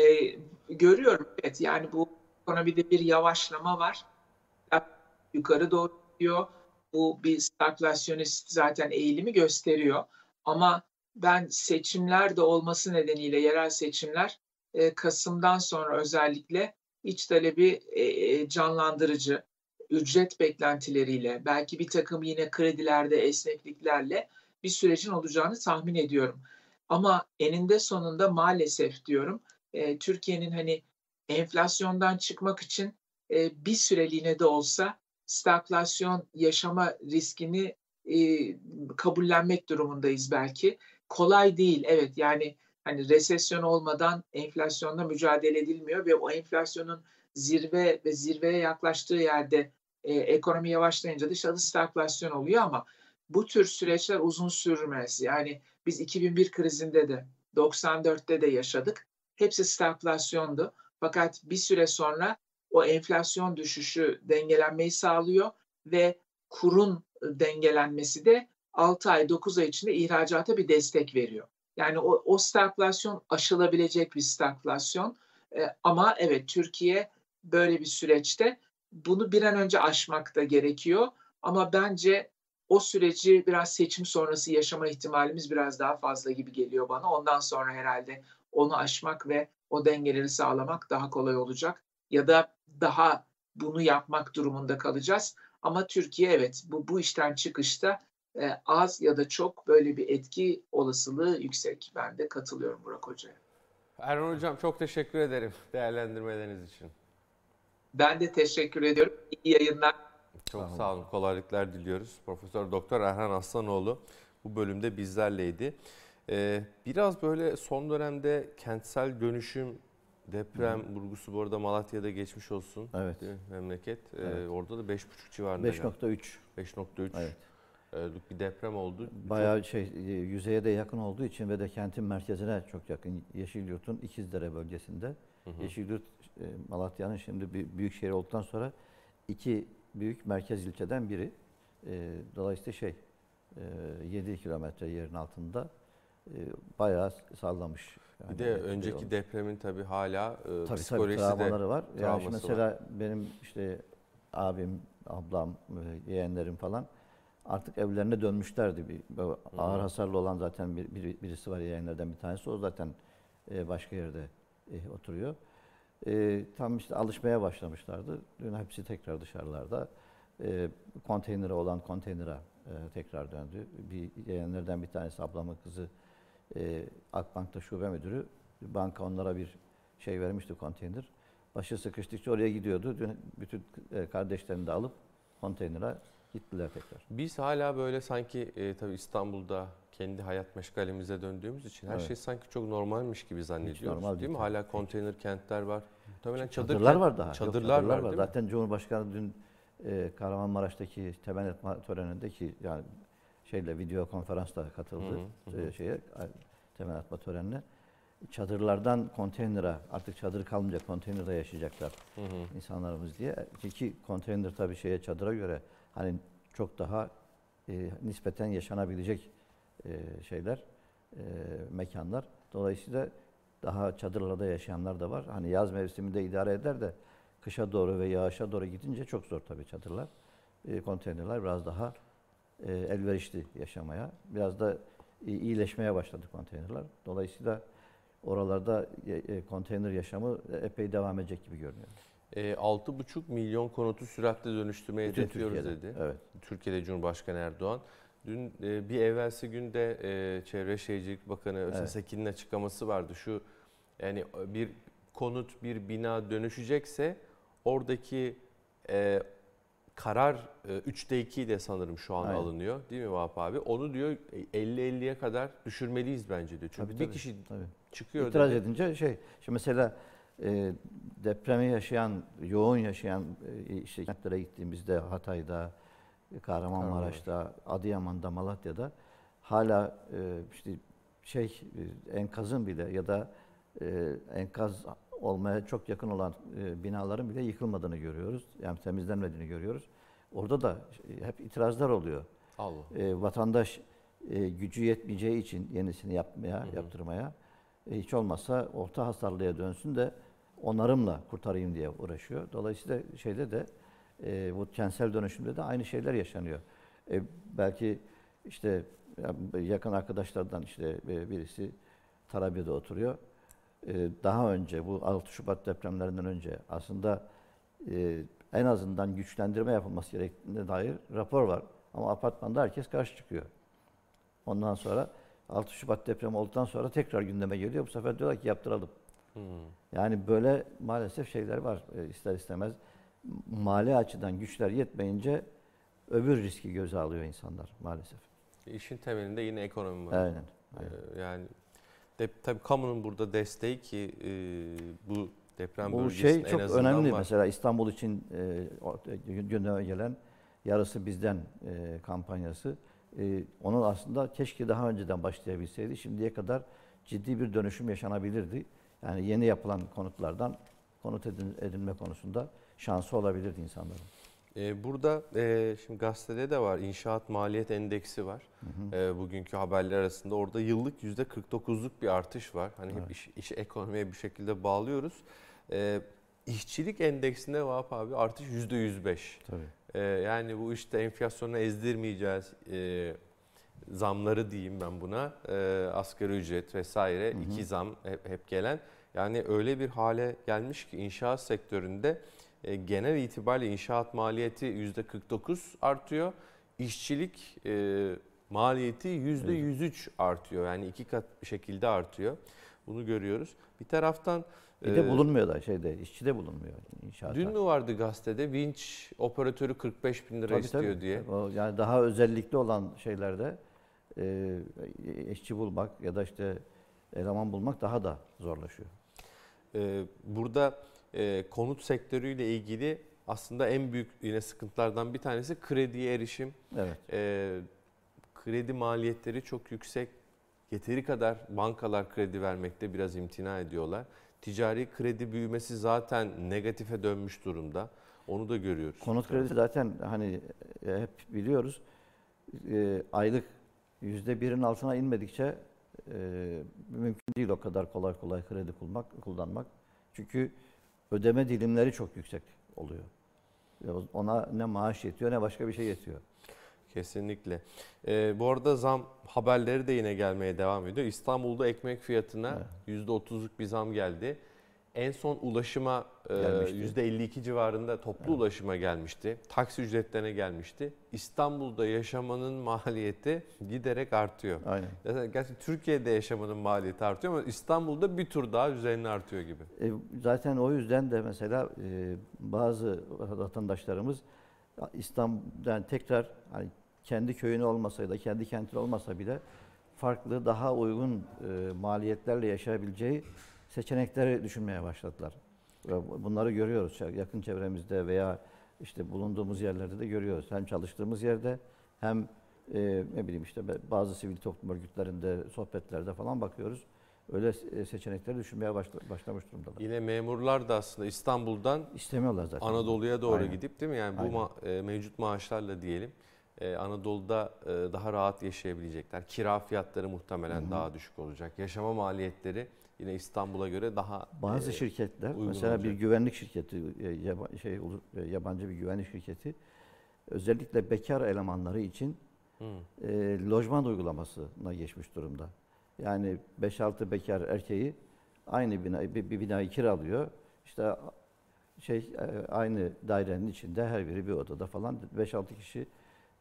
görüyorum, evet yani bu ekonomide bir yavaşlama var. Yukarı doğru gidiyor. Bu bir stagflasyonist zaten eğilimi gösteriyor. Ama ben seçimler de olması nedeniyle yerel seçimler e, Kasım'dan sonra özellikle iç talebi e, e, canlandırıcı, ücret beklentileriyle, belki bir takım yine kredilerde esnekliklerle bir sürecin olacağını tahmin ediyorum. Ama eninde sonunda maalesef diyorum e, Türkiye'nin hani enflasyondan çıkmak için e, bir süreliğine de olsa stagflasyon yaşama riskini e, kabullenmek durumundayız belki. Kolay değil evet yani hani resesyon olmadan enflasyonla mücadele edilmiyor ve o enflasyonun zirve ve zirveye yaklaştığı yerde e, ekonomi yavaşlayınca dışarıda stagflasyon oluyor ama bu tür süreçler uzun sürmez. Yani biz 2001 krizinde de 94'te de yaşadık. Hepsi stagflasyondu. Fakat bir süre sonra o enflasyon düşüşü dengelenmeyi sağlıyor ve kurun dengelenmesi de 6 ay 9 ay içinde ihracata bir destek veriyor. Yani o, o stagflasyon aşılabilecek bir stagflasyon. Ee, ama evet Türkiye böyle bir süreçte bunu bir an önce aşmak da gerekiyor. Ama bence o süreci biraz seçim sonrası yaşama ihtimalimiz biraz daha fazla gibi geliyor bana. Ondan sonra herhalde onu aşmak ve o dengeleri sağlamak daha kolay olacak. Ya da daha bunu yapmak durumunda kalacağız. Ama Türkiye evet bu, bu işten çıkışta e, az ya da çok böyle bir etki olasılığı yüksek. Ben de katılıyorum Burak Hoca'ya. Erhan Hocam çok teşekkür ederim değerlendirmeleriniz için. Ben de teşekkür ediyorum. İyi yayınlar. Çok sağ olun. Sağ olun. Kolaylıklar diliyoruz. Profesör Doktor Erhan Aslanoğlu bu bölümde bizlerleydi. Ee, biraz böyle son dönemde kentsel dönüşüm, deprem vurgusu bu arada Malatya'da geçmiş olsun. Evet. Memleket. Ee, evet. Orada da 5,5 civarında. 5.3. 5.3. Evet. Bir deprem oldu. Bayağı çok... şey yüzeye de yakın olduğu için ve de kentin merkezine çok yakın Yeşilyurt'un İkizdere bölgesinde. Hı hı. Yeşilyurt e, Malatya'nın şimdi bir büyük şehir olduktan sonra iki büyük merkez ilçeden biri. E, dolayısıyla şey e, 7 kilometre yerin altında e, bayağı sallamış. Yani bir de önceki olmuş. depremin tabii hala e, tabii, psikolojisi tabii, travmaları var. Yani mesela var. benim işte abim, ablam, yeğenlerim falan artık evlerine dönmüşlerdi. Bir, ağır hasarlı olan zaten bir, bir, birisi var yeğenlerden bir tanesi. O zaten e, başka yerde e, oturuyor. E, tam işte alışmaya başlamışlardı. Dün hepsi tekrar dışarılarda. e, konteynere olan konteynere e, tekrar döndü. Bir yeğenlerden bir tanesi ablamın kızı e, Akbank'ta şube müdürü. Banka onlara bir şey vermişti konteyner. Başı sıkıştıkça oraya gidiyordu. Dün bütün e, kardeşlerini de alıp konteynere gittiler tekrar. Biz hala böyle sanki e, tabii İstanbul'da kendi hayat meşgalemize döndüğümüz için her Evet. şey sanki çok normalmiş gibi zannediyoruz. normal değil değil mi? Hala konteyner kentler var. Muhtemelen çadır Çadırlar kent- var daha. Yok, Çadırlar, var, mi? Zaten Cumhurbaşkanı dün e, Kahramanmaraş'taki temel etme törenindeki yani şeyle video konferansla katıldı Hı hı, e, şeye temel atma törenine. Çadırlardan konteynere artık çadır kalmayacak konteynerde yaşayacaklar Hı hı. insanlarımız diye. Ki konteyner tabii şeye çadıra göre hani çok daha e, nispeten yaşanabilecek e, şeyler, e, mekanlar. Dolayısıyla daha çadırlarda yaşayanlar da var. Hani yaz mevsiminde idare eder de kışa doğru ve yağışa doğru gidince çok zor tabii çadırlar. E, konteynerler biraz daha e, elverişli yaşamaya. Biraz da e, iyileşmeye başladı konteynerler. Dolayısıyla oralarda e, e, konteyner yaşamı epey devam edecek gibi görünüyor. E, 6,5 milyon konutu süratle dönüştürmeyi Bütün hedefliyoruz Türkiye'de, dedi. evet. Türkiye'de Cumhurbaşkanı Erdoğan. Dün e, bir evvelsi günde e, Çevre Şehircilik Bakanı Özlem Evet. Sekin'in açıklaması vardı. Şu yani bir konut, bir bina dönüşecekse oradaki e, karar e, 3'te 2 de sanırım şu an Aynen. alınıyor. Değil mi Vahap abi? Onu diyor e, 50-50'ye kadar düşürmeliyiz bence diyor. Çünkü Tabii, bir tabii, kişi tabii. çıkıyor İtiraz dedi. edince şey, şimdi mesela e, depremi yaşayan, yoğun yaşayan e, işte kentlere gittiğimizde Hatay'da, Kahramanmaraş'ta, Adıyaman'da, Malatya'da hala e, işte şey e, enkazın bile ya da e, enkaz olmaya çok yakın olan e, binaların bile yıkılmadığını görüyoruz. Yani temizlenmediğini görüyoruz. Orada da hep itirazlar oluyor. Allah. E, vatandaş e, gücü yetmeyeceği için yenisini yapmaya, yaptırmaya e, hiç olmazsa orta hasarlıya dönsün de onarımla kurtarayım diye uğraşıyor. Dolayısıyla şeyde de e, bu kentsel dönüşümde de aynı şeyler yaşanıyor. E, belki işte ya, yakın arkadaşlardan işte e, birisi Tarabya'da oturuyor. E, daha önce bu 6 Şubat depremlerinden önce aslında e, en azından güçlendirme yapılması gerektiğine dair rapor var. Ama apartmanda herkes karşı çıkıyor. Ondan sonra 6 Şubat depremi olduktan sonra tekrar gündeme geliyor. Bu sefer diyorlar ki yaptıralım. Hmm. Yani böyle maalesef şeyler var e, ister istemez. Mali açıdan güçler yetmeyince öbür riski göze alıyor insanlar maalesef. İşin temelinde yine ekonomi var. Aynen. aynen. Ee, yani de, tabii kamunun burada desteği ki e, bu deprem Bu bölgesinde şey en çok azından önemli. var. Mesela İstanbul için e, ortaya- gündeme gelen yarısı bizden e, kampanyası. E, onun aslında keşke daha önceden başlayabilseydi. Şimdiye kadar ciddi bir dönüşüm yaşanabilirdi. Yani yeni yapılan konutlardan konut edin, edinme konusunda şansı olabilirdi insanların. Ee, burada e, şimdi gazetede de var inşaat maliyet endeksi var. E, bugünkü haberler arasında orada yıllık %49'luk bir artış var. Hani hep iş, işi ekonomiye bir şekilde bağlıyoruz. E, işçilik endeksinde Vahap abi artış %105. Tabii. E, yani bu işte enflasyonu ezdirmeyeceğiz. E, zamları diyeyim ben buna. E, asgari ücret vesaire iki zam hep, hep gelen. Yani öyle bir hale gelmiş ki inşaat sektöründe genel itibariyle inşaat maliyeti %49 artıyor. İşçilik e, maliyeti %103 artıyor. Yani iki kat bir şekilde artıyor. Bunu görüyoruz. Bir taraftan Bir de e, bulunmuyor da şeyde, işçi de bulunmuyor inşaatta. Dün mü vardı gazetede vinç operatörü 45 bin lira Tabii, istiyor tabii. diye. O yani daha özellikli olan şeylerde e, işçi bulmak ya da işte eleman bulmak daha da zorlaşıyor. Ee, burada e, konut sektörüyle ilgili aslında en büyük yine sıkıntılardan bir tanesi krediye erişim. Evet. Ee, kredi maliyetleri çok yüksek. Yeteri kadar bankalar kredi vermekte biraz imtina ediyorlar. Ticari kredi büyümesi zaten negatife dönmüş durumda. Onu da görüyoruz. Konut kredisi zaten hani e, hep biliyoruz e, aylık yüzde birin altına inmedikçe e, mümkün değil o kadar kolay kolay kredi kullanmak. kullanmak. Çünkü ödeme dilimleri çok yüksek oluyor. Ona ne maaş yetiyor ne başka bir şey yetiyor. Kesinlikle. Ee, bu arada zam haberleri de yine gelmeye devam ediyor. İstanbul'da ekmek fiyatına %30'luk bir zam geldi. En son ulaşıma e, Gelmişti. %52 civarında toplu ulaşıma gelmişti. Taksi ücretlerine gelmişti. İstanbul'da yaşamanın maliyeti giderek artıyor. Aynen. Yani Gerçi Türkiye'de yaşamanın maliyeti artıyor ama İstanbul'da bir tur daha üzerine artıyor gibi. E, zaten o yüzden de mesela e, bazı vatandaşlarımız İstanbul'dan tekrar hani kendi köyünü olmasa da kendi kentini olmasa bile farklı daha uygun e, maliyetlerle yaşayabileceği seçenekleri düşünmeye başladılar. Bunları görüyoruz yakın çevremizde veya işte bulunduğumuz yerlerde de görüyoruz. Hem çalıştığımız yerde hem e, ne bileyim işte bazı sivil toplum örgütlerinde sohbetlerde falan bakıyoruz. Öyle e, seçenekleri düşünmeye başla, başlamış durumdalar. Yine memurlar da aslında İstanbul'dan İstemiyorlar zaten. Anadolu'ya doğru Aynen. gidip değil mi? Yani bu ma- e, mevcut maaşlarla diyelim e, Anadolu'da e, daha rahat yaşayabilecekler. Kira fiyatları muhtemelen daha düşük olacak. Yaşama maliyetleri yine İstanbul'a göre daha Bazı e, şirketler mesela bir olacak. güvenlik şirketi e, yaba- şey olur e, yabancı bir güvenlik şirketi özellikle bekar elemanları için e, lojman uygulamasına geçmiş durumda. Yani 5-6 bekar erkeği aynı bina bir, bir binayı kiralıyor. İşte şey e, aynı dairenin içinde her biri bir odada falan 5-6 kişi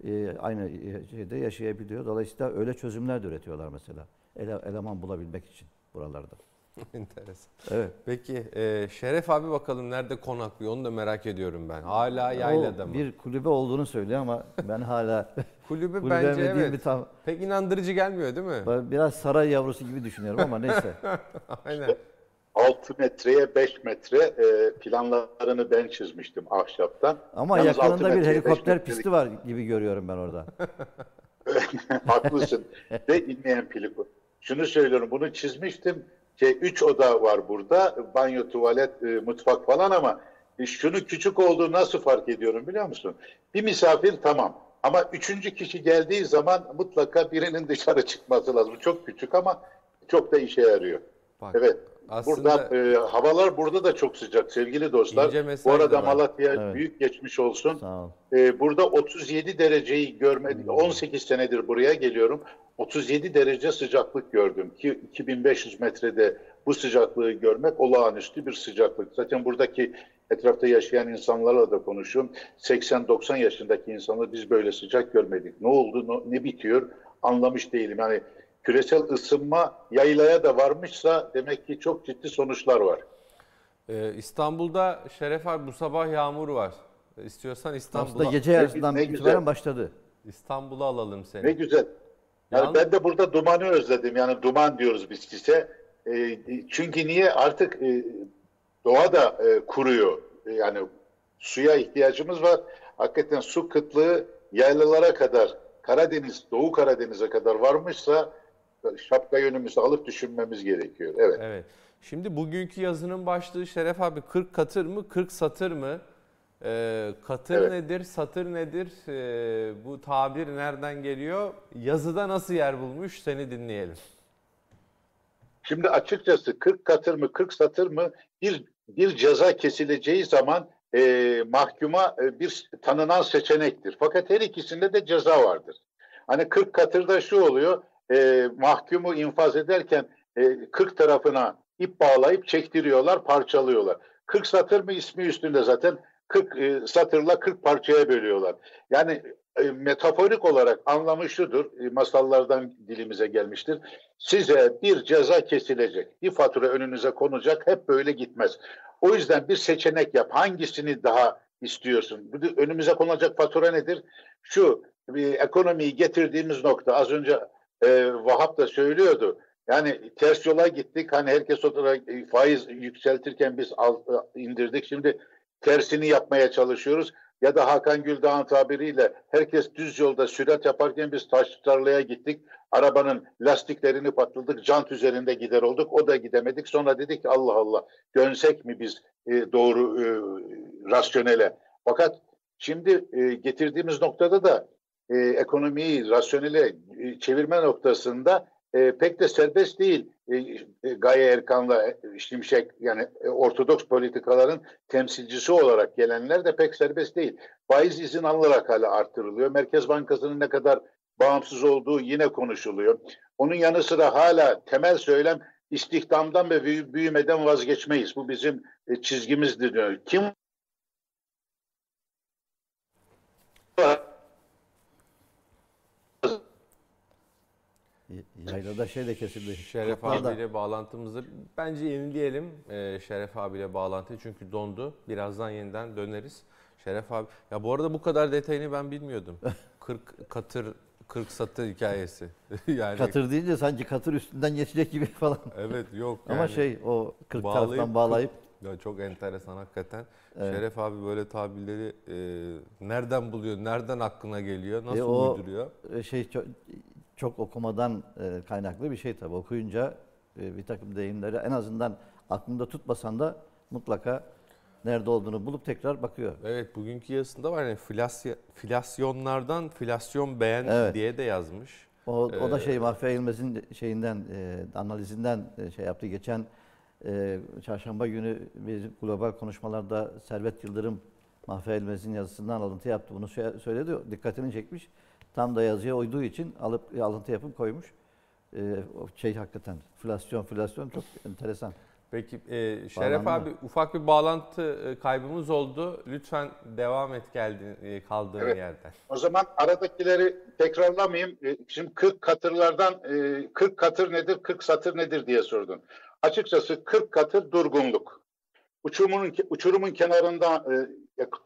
e, aynı şeyde yaşayabiliyor. Dolayısıyla öyle çözümler de üretiyorlar mesela. Ele, eleman bulabilmek için buralarda. enteresan. Evet. Peki e, Şeref abi bakalım nerede konaklıyor onu da merak ediyorum ben. Hala yaylada o mı? bir kulübe olduğunu söylüyor ama ben hala Kulübü kulübe bence evet. mi tam Pek inandırıcı gelmiyor değil mi? ben biraz saray yavrusu gibi düşünüyorum ama neyse. Aynen. 6 metreye 5 metre e, planlarını ben çizmiştim ahşaptan. Ama Yalnız yakınında bir helikopter metrelik- pisti var gibi görüyorum ben orada. Haklısın. Ve inmeyen pili. Şunu söylüyorum, bunu çizmiştim. Şey, üç oda var burada. Banyo, tuvalet, e, mutfak falan ama e, şunu küçük olduğu nasıl fark ediyorum biliyor musun? Bir misafir tamam. Ama üçüncü kişi geldiği zaman mutlaka birinin dışarı çıkması lazım. Çok küçük ama çok da işe yarıyor. Bak, Evet. aslında Burada e, havalar burada da çok sıcak sevgili dostlar. Bu arada. Malatya Evet. büyük geçmiş olsun. Ee, burada 37 dereceyi görmedim. 18 senedir buraya geliyorum. 37 derece sıcaklık gördüm ki 2500 metrede bu sıcaklığı görmek olağanüstü bir sıcaklık. Zaten buradaki etrafta yaşayan insanlarla da konuşuyorum. 80-90 yaşındaki insanlar biz böyle sıcak görmedik. Ne oldu, ne, bitiyor anlamış değilim. Yani küresel ısınma yaylaya da varmışsa demek ki çok ciddi sonuçlar var. e, İstanbul'da Şeref abi bu sabah yağmur var. İstiyorsan Aslında İstanbul'a gece yarısından itibaren başladı. İstanbul'a alalım seni. Ne güzel. Yani ben de burada dumanı özledim. Yani duman diyoruz biz size. E, çünkü niye artık e, doğa da e, kuruyor. E, yani suya ihtiyacımız var. Hakikaten su kıtlığı yaylalara kadar, Karadeniz, Doğu Karadeniz'e kadar varmışsa şapka yönümüzü alıp düşünmemiz gerekiyor. Evet. Evet. Şimdi bugünkü yazının başlığı Şeref abi 40 katır mı 40 satır mı? Ee, katır Evet. nedir, satır nedir? Ee, bu tabir nereden geliyor? Yazıda nasıl yer bulmuş? Seni dinleyelim. Şimdi açıkçası 40 katır mı 40 satır mı bir bir ceza kesileceği zaman e, mahkuma e, bir tanınan seçenektir. Fakat her ikisinde de ceza vardır. Hani 40 katırda şu oluyor e, mahkumu infaz ederken e, 40 tarafına ip bağlayıp çektiriyorlar parçalıyorlar. 40 satır mı ismi üstünde zaten 40 e, satırla 40 parçaya bölüyorlar. Yani e, metaforik olarak anlamı şudur, e, masallardan dilimize gelmiştir. Size bir ceza kesilecek, bir fatura önünüze konacak, hep böyle gitmez. O yüzden bir seçenek yap. Hangisini daha istiyorsun? Önümüze konacak fatura nedir? Şu, bir ekonomiyi getirdiğimiz nokta, az önce e, Vahap da söylüyordu. Yani ters yola gittik. Hani herkes olarak e, faiz yükseltirken biz alt, indirdik. Şimdi tersini yapmaya çalışıyoruz. Ya da Hakan Güldağ'ın tabiriyle herkes düz yolda sürat yaparken biz taş tarlaya gittik. Arabanın lastiklerini patladık, jant üzerinde gider olduk. O da gidemedik. Sonra dedik ki Allah Allah dönsek mi biz e, doğru e, rasyonele? Fakat şimdi e, getirdiğimiz noktada da e, ekonomiyi rasyonele e, çevirme noktasında e, pek de serbest değil. E, e, Gaye Erkan'la e, Şimşek yani ortodoks politikaların temsilcisi olarak gelenler de pek serbest değil. Faiz izin alınarak hala arttırılıyor. Merkez Bankası'nın ne kadar bağımsız olduğu yine konuşuluyor. Onun yanı sıra hala temel söylem istihdamdan ve büyümeden vazgeçmeyiz. Bu bizim çizgimizdir diyor. Kim Yaylada şey de kesildi. Şeref Kaplarda. abiyle bağlantımızı bence yenileyelim. Ee, Şeref abiyle bağlantı çünkü dondu. Birazdan yeniden döneriz. Şeref abi. Ya bu arada bu kadar detayını ben bilmiyordum. 40 katır 40 satır hikayesi. yani Katır deyince sanki katır üstünden geçecek gibi falan. Evet yok Ama yani. şey o 40 Bağlayıp- taraftan bağlayıp Ya çok enteresan hakikaten. Evet. Şeref abi böyle tabirleri e, nereden buluyor, nereden aklına geliyor, nasıl E, o- uyduruyor? e, şey çok, çok okumadan e, kaynaklı bir şey tabii. Okuyunca e, bir takım deyimleri en azından aklında tutmasan da mutlaka nerede olduğunu bulup tekrar bakıyor. Evet bugünkü yazısında var yani filasy- filasyonlardan filasyon beğen Evet. diye de yazmış. O, o da Ee, şey Mahfiye İlmez'in şeyinden e, analizinden e, şey yaptı. Geçen e, çarşamba günü bir global konuşmalarda Servet Yıldırım Mahfiye İlmez'in yazısından alıntı yaptı. Bunu şey- söyledi. Dikkatini çekmiş. Tam da yazıya uyduğu için alıp alıntı yapıp koymuş. E, o şey hakikaten filasyon filasyon çok enteresan. Peki e, Şeref Bağlandı abi ufak bir bağlantı e, kaybımız oldu. Lütfen devam et geldin e, kaldığın Evet. yerden. O zaman aradakileri tekrarlamayayım. E, Şimdi 40 katırlardan e, 40 katır nedir, 40 satır nedir diye sordun. Açıkçası 40 katır durgunluk. Uçurumun, uçurumun kenarında e,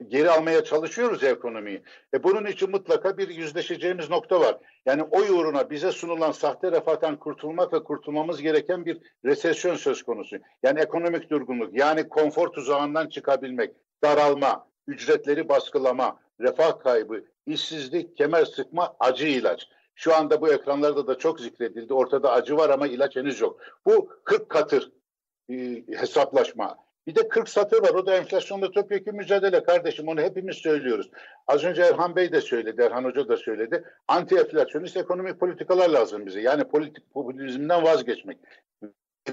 geri almaya çalışıyoruz ya ekonomiyi. E, bunun için mutlaka bir yüzleşeceğimiz nokta var. Yani o uğruna bize sunulan sahte refahtan kurtulmak ve kurtulmamız gereken bir resesyon söz konusu. Yani ekonomik durgunluk, yani konfor tuzağından çıkabilmek, daralma, ücretleri baskılama, refah kaybı, işsizlik, kemer sıkma, acı ilaç. Şu anda bu ekranlarda da çok zikredildi. Ortada acı var ama ilaç henüz yok. Bu 40 katır e, hesaplaşma. Bir de 40 satır var. O da enflasyonla topyekun mücadele kardeşim. Onu hepimiz söylüyoruz. Az önce Erhan Bey de söyledi, Erhan Hoca da söyledi. Anti enflasyonist ekonomik politikalar lazım bize. Yani politik popülizmden vazgeçmek.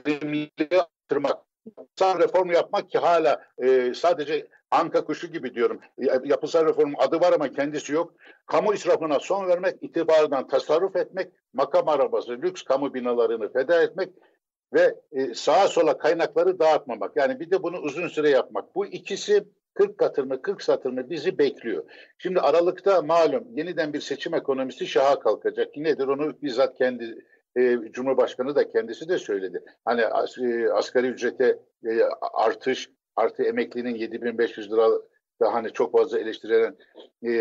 Verimliliği artırmak. Yapısal reform yapmak ki hala e, sadece anka kuşu gibi diyorum. Ya- Yapısal reform adı var ama kendisi yok. Kamu israfına son vermek, itibardan tasarruf etmek, makam arabası, lüks kamu binalarını feda etmek ve e, sağa sola kaynakları dağıtmamak. Yani bir de bunu uzun süre yapmak. Bu ikisi 40 katır mı 40 satır mı bizi bekliyor. Şimdi Aralık'ta malum yeniden bir seçim ekonomisi şaha kalkacak. Nedir onu bizzat kendi e, Cumhurbaşkanı da kendisi de söyledi. Hani as, e, asgari ücrete artış artı emeklinin 7500 lira da hani çok fazla eleştirilen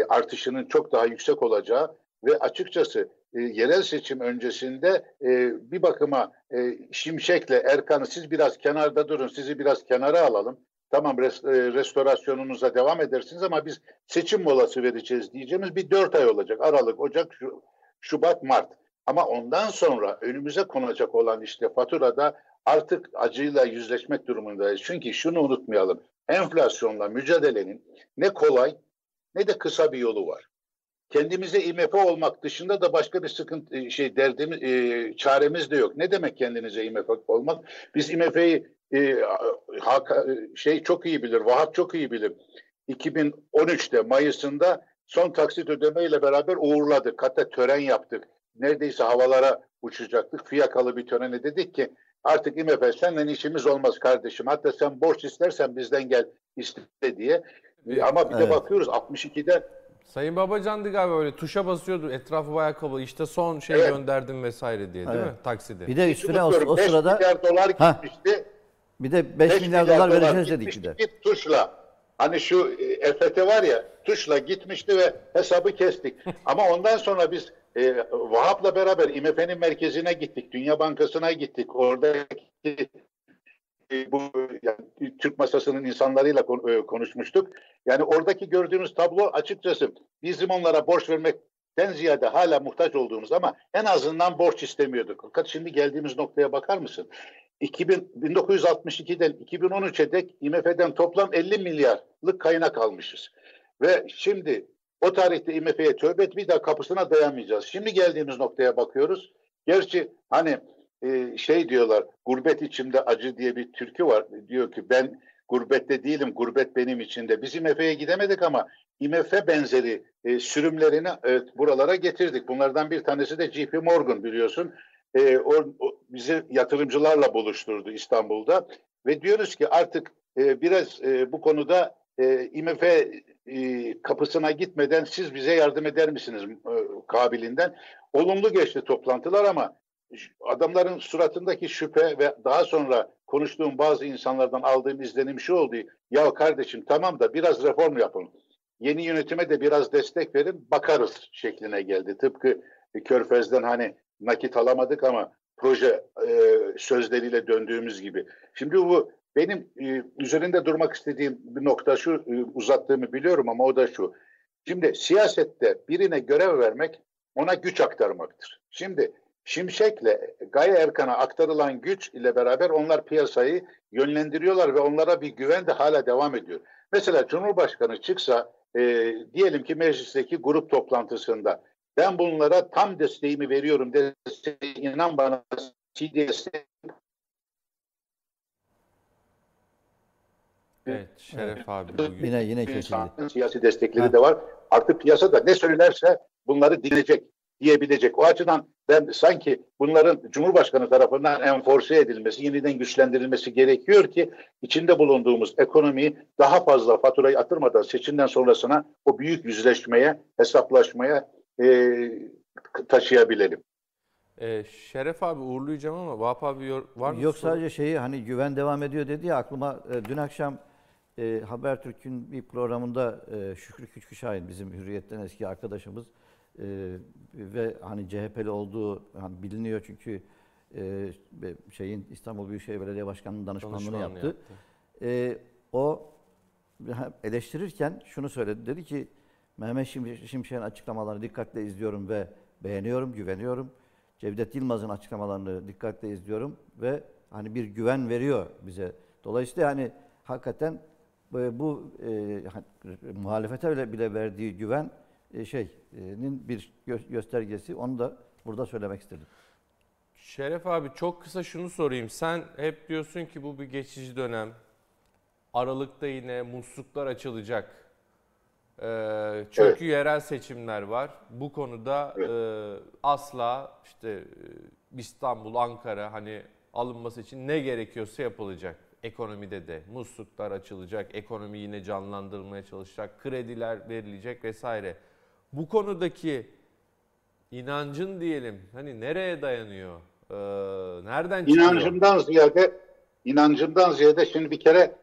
artışının çok daha yüksek olacağı ve açıkçası e, yerel seçim öncesinde e, bir bakıma e, Şimşek'le Erkan'ı siz biraz kenarda durun, sizi biraz kenara alalım. Tamam res, e, restorasyonunuza devam edersiniz ama biz seçim molası vereceğiz diyeceğimiz bir dört ay olacak. Aralık, Ocak, Şu- Şubat, Mart. Ama ondan sonra önümüze konacak olan işte faturada artık acıyla yüzleşmek durumundayız. Çünkü şunu unutmayalım. Enflasyonla mücadelenin ne kolay ne de kısa bir yolu var. Kendimize IMF olmak dışında da başka bir sıkıntı e, şey derdimiz e, çaremiz de yok. Ne demek kendinize IMF olmak? Biz IMF'yi e, Hak- şey çok iyi bilir, Vahap çok iyi bilir. 2013'te Mayıs'ında son taksit ödemeyle beraber uğurladık. Hatta tören yaptık. Neredeyse havalara uçacaktık. Fiyakalı bir törene dedik ki artık IMF senden işimiz olmaz kardeşim. Hatta sen borç istersen bizden gel iste diye. E, Ama bir de Evet. bakıyoruz 62'de Sayın Babacan'dı galiba öyle tuşa basıyordu etrafı bayağı kapalı işte son şey Evet. gönderdim vesaire diye değil Evet. mi takside? Bir de üstüne o, o 5 sırada milyar dolar Ha. gitmişti. bir de 5 5 milyar dolar vereceğiz dedik bir de. Bir tuşla. Hani şu EFT var ya tuşla gitmişti ve hesabı kestik. Ama ondan sonra biz e, Vahap'la beraber IMF'nin merkezine gittik. Dünya Bankası'na gittik. Oradaki bu yani, Türk masasının insanlarıyla e, konuşmuştuk. Yani oradaki gördüğünüz tablo açıkçası bizim onlara borç vermekten ziyade hala muhtaç olduğumuz ama en azından borç istemiyorduk. Fakat şimdi geldiğimiz noktaya bakar mısın? 2000, 1962'den 2013'e dek IMF'den toplam 50 milyarlık kaynak almışız. Ve şimdi o tarihte IMF'ye tövbe et bir daha kapısına dayamayacağız. Şimdi geldiğimiz noktaya bakıyoruz. Gerçi hani e, şey diyorlar gurbet içimde acı diye bir türkü var. Diyor ki ben gurbette değilim gurbet benim içinde. Biz IMF'ye gidemedik ama IMF benzeri e, sürümlerini e, buralara getirdik. Bunlardan bir tanesi de JP Morgan biliyorsun. e, o, o, bizi yatırımcılarla buluşturdu İstanbul'da ve diyoruz ki artık e, biraz e, bu konuda e, IMF e, kapısına gitmeden siz bize yardım eder misiniz e, kabilinden? Olumlu geçti toplantılar ama adamların suratındaki şüphe ve daha sonra konuştuğum bazı insanlardan aldığım izlenim şu oldu. Ya kardeşim tamam da biraz reform yapın. Yeni yönetime de biraz destek verin bakarız şekline geldi. Tıpkı Körfez'den hani nakit alamadık ama proje e, sözleriyle döndüğümüz gibi. Şimdi bu benim e, üzerinde durmak istediğim bir nokta şu e, uzattığımı biliyorum ama o da şu. Şimdi siyasette birine görev vermek ona güç aktarmaktır. Şimdi Şimşek'le Gaye Erkan'a aktarılan güç ile beraber onlar piyasayı yönlendiriyorlar ve onlara bir güven de hala devam ediyor. Mesela Cumhurbaşkanı çıksa e, diyelim ki meclisteki grup toplantısında ben bunlara tam desteğimi veriyorum dese inan bana CDS'e Evet Şeref abi bugün. Yine yine kesildi. Siyasi destekleri ha. de var. Artık piyasada ne söylerse bunları dinleyecek, diyebilecek. O açıdan ben sanki bunların Cumhurbaşkanı tarafından enforse edilmesi, yeniden güçlendirilmesi gerekiyor ki içinde bulunduğumuz ekonomiyi daha fazla faturayı atırmadan seçimden sonrasına o büyük yüzleşmeye, hesaplaşmaya e, taşıyabilelim. Ee, Şeref abi uğurlayacağım ama Vahap abi var mı? Yok sadece şeyi hani güven devam ediyor dedi ya aklıma e, dün akşam e, Habertürk'ün bir programında e, Şükrü Küçük Şahin bizim Hürriyet'ten eski arkadaşımız e, ve hani CHP'li olduğu hani biliniyor çünkü e, şeyin İstanbul Büyükşehir Belediye Başkanı'nın danışmanlığını yaptı. yaptı. E, o eleştirirken şunu söyledi. Dedi ki Mehmet Şimşek'in açıklamalarını dikkatle izliyorum ve beğeniyorum, güveniyorum. Cevdet Yılmaz'ın açıklamalarını dikkatle izliyorum ve hani bir güven veriyor bize. Dolayısıyla hani hakikaten bu e, muhalefete bile, bile verdiği güven e, şeyinin bir gö- göstergesi. Onu da burada söylemek istedim. Şeref abi çok kısa şunu sorayım. Sen hep diyorsun ki bu bir geçici dönem. Aralıkta yine musluklar açılacak. Ee, çünkü evet. yerel seçimler var. Bu konuda evet. e, asla işte e, İstanbul, Ankara hani alınması için ne gerekiyorsa yapılacak. Ekonomide de musluklar açılacak, ekonomi yine canlandırılmaya çalışacak, krediler verilecek vesaire. Bu konudaki inancın diyelim hani nereye dayanıyor? Ee, nereden çıkıyor? İnancımdan ziyade inancımdan ziyade şimdi bir kere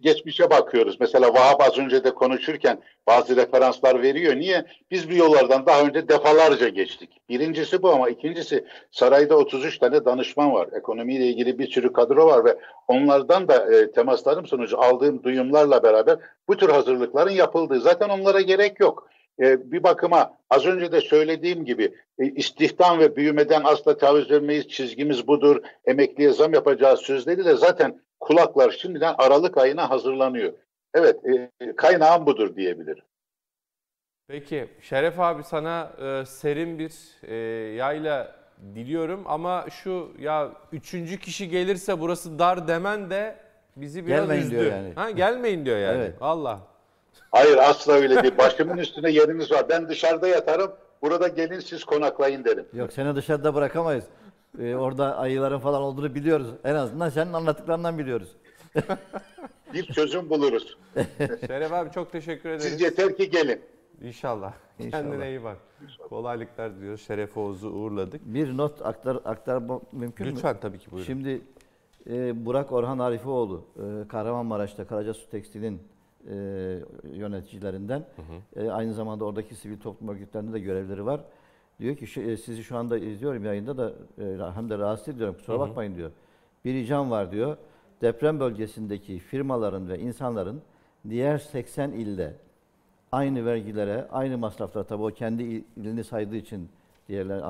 geçmişe bakıyoruz. Mesela Vahap az önce de konuşurken bazı referanslar veriyor. Niye? Biz bu yollardan daha önce defalarca geçtik. Birincisi bu ama ikincisi sarayda 33 tane danışman var. Ekonomiyle ilgili bir sürü kadro var ve onlardan da e, temaslarım sonucu aldığım duyumlarla beraber bu tür hazırlıkların yapıldığı. Zaten onlara gerek yok. E, bir bakıma az önce de söylediğim gibi e, istihdam ve büyümeden asla taviz vermeyiz çizgimiz budur. Emekliye zam yapacağız sözleriyle zaten kulaklar şimdiden Aralık ayına hazırlanıyor. Evet e, kaynağım budur diyebilirim. Peki Şeref abi sana e, serin bir e, yayla diliyorum ama şu ya üçüncü kişi gelirse burası dar demen de bizi biraz gelmeyin üzdü. Diyor yani. Ha, gelmeyin diyor yani. Evet. Allah. Hayır asla öyle değil. Başımın üstüne yeriniz var. Ben dışarıda yatarım. Burada gelin siz konaklayın derim. Yok seni dışarıda bırakamayız. Ee, orada ayıların falan olduğunu biliyoruz. En azından senin anlattıklarından biliyoruz. bir çözüm buluruz. Şeref abi çok teşekkür ederiz. Siz yeter ki gelin. İnşallah. İnşallah. Kendine iyi bak. Kolaylıklar diliyoruz. Şeref Oğuz'u uğurladık. Bir not aktar aktar mümkün Lütfen, mü? Lütfen tabii ki buyurun. Şimdi e, Burak Orhan Arifioğlu, e, Kahramanmaraş'ta Karacasu Tekstil'in e, yöneticilerinden. Hı hı. E, aynı zamanda oradaki sivil toplum örgütlerinde de görevleri var. Diyor ki e, sizi şu anda izliyorum yayında da e, hem de rahatsız ediyorum kusura hı hı. bakmayın diyor. Bir ricam var diyor. Deprem bölgesindeki firmaların ve insanların diğer 80 ilde aynı vergilere, aynı masraflara tabii o kendi ilini saydığı için diğerler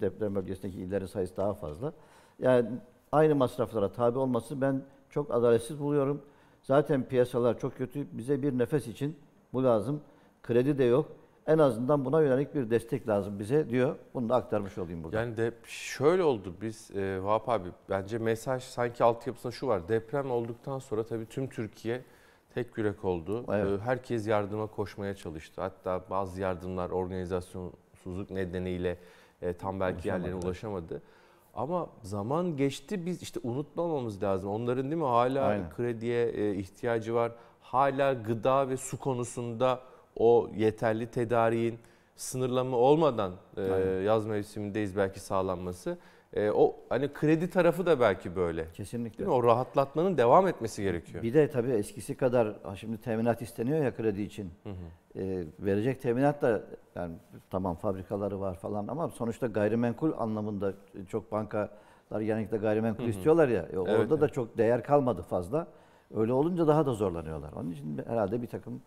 deprem bölgesindeki illerin sayısı daha fazla. Yani aynı masraflara tabi olması ben çok adaletsiz buluyorum. Zaten piyasalar çok kötü. Bize bir nefes için bu lazım. Kredi de yok. En azından buna yönelik bir destek lazım bize diyor. Bunu da aktarmış olayım burada. Yani de şöyle oldu biz e, Vahap abi bence mesaj sanki altyapısında şu var. Deprem olduktan sonra tabii tüm Türkiye tek yürek oldu. Evet. E, herkes yardıma koşmaya çalıştı. Hatta bazı yardımlar organizasyonsuzluk nedeniyle e, tam belki yerlerine ulaşamadı. Ama zaman geçti biz işte unutmamamız lazım. Onların değil mi hala Aynen. krediye e, ihtiyacı var. Hala gıda ve su konusunda o yeterli tedariğin sınırlama olmadan e, Aynen. yaz mevsimindeyiz belki sağlanması. E, o hani kredi tarafı da belki böyle. Kesinlikle. Değil mi? O rahatlatmanın devam etmesi gerekiyor. Bir de tabii eskisi kadar şimdi teminat isteniyor ya kredi için. Ee, verecek teminat da yani tamam fabrikaları var falan ama sonuçta gayrimenkul anlamında çok bankalar genellikle gayrimenkul istiyorlar ya. E, orada Evet, da çok değer kalmadı fazla. Öyle olunca daha da zorlanıyorlar. Onun için herhalde bir takım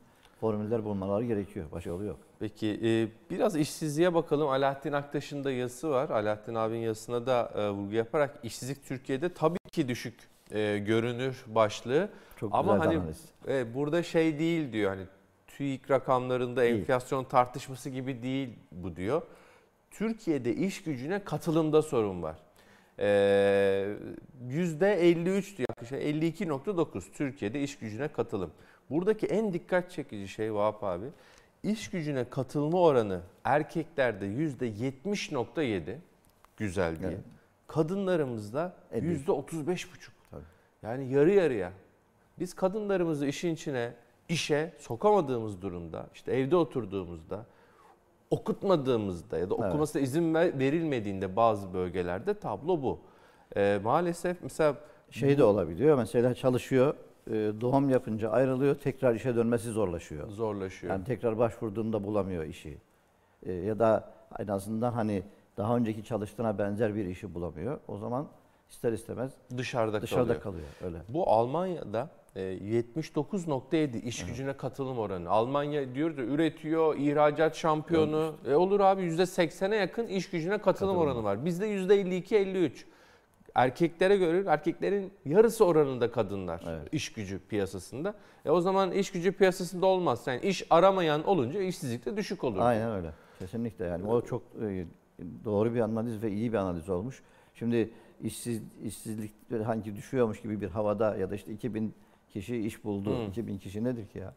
formüller bulmaları gerekiyor. Başka yolu yok. Peki e, biraz işsizliğe bakalım. Alaaddin Aktaş'ın da yazısı var. Alaaddin abinin yazısına da e, vurgu yaparak işsizlik Türkiye'de tabii ki düşük e, görünür başlığı. Çok Ama güzel hani analiz. e, burada şey değil diyor hani TÜİK rakamlarında Değil. enflasyon tartışması gibi değil bu diyor. Türkiye'de iş gücüne katılımda sorun var. Ee, %53 diyor yaklaşık 52.9 Türkiye'de iş gücüne katılım. Buradaki en dikkat çekici şey Vahap abi iş gücüne katılma oranı erkeklerde %70.7 güzel diye. Evet. Kadınlarımızda Elli. %35.5. Tabii. Yani yarı yarıya. Biz kadınlarımızı işin içine, işe sokamadığımız durumda, işte evde oturduğumuzda, okutmadığımızda ya da Evet. okumasına izin ver- verilmediğinde bazı bölgelerde tablo bu. Ee, maalesef mesela Şey de olabiliyor. Mesela çalışıyor, e, doğum yapınca ayrılıyor, tekrar işe dönmesi zorlaşıyor. zorlaşıyor. Yani tekrar başvurduğunda bulamıyor işi. E, ya da en azından hani daha önceki çalıştığına benzer bir işi bulamıyor. O zaman ister istemez dışarıda, dışarıda kalıyor. kalıyor. Öyle. Bu Almanya'da e, 79.7 iş gücüne katılım oranı. Almanya diyor da üretiyor, ihracat şampiyonu. E olur abi %80'e yakın iş gücüne katılım, Katılım oranı var. Bizde %52-53. Erkeklere göre erkeklerin yarısı oranında kadınlar Evet. iş gücü piyasasında. E o zaman iş gücü piyasasında olmaz. Yani iş aramayan olunca işsizlik de düşük olur. Aynen öyle. Kesinlikle yani o çok e, doğru bir analiz ve iyi bir analiz olmuş. Şimdi işsiz işsizlik hangi düşüyormuş gibi bir havada ya da işte 2000 kişi iş buldu. Hı. 2000 kişi nedir ki ya?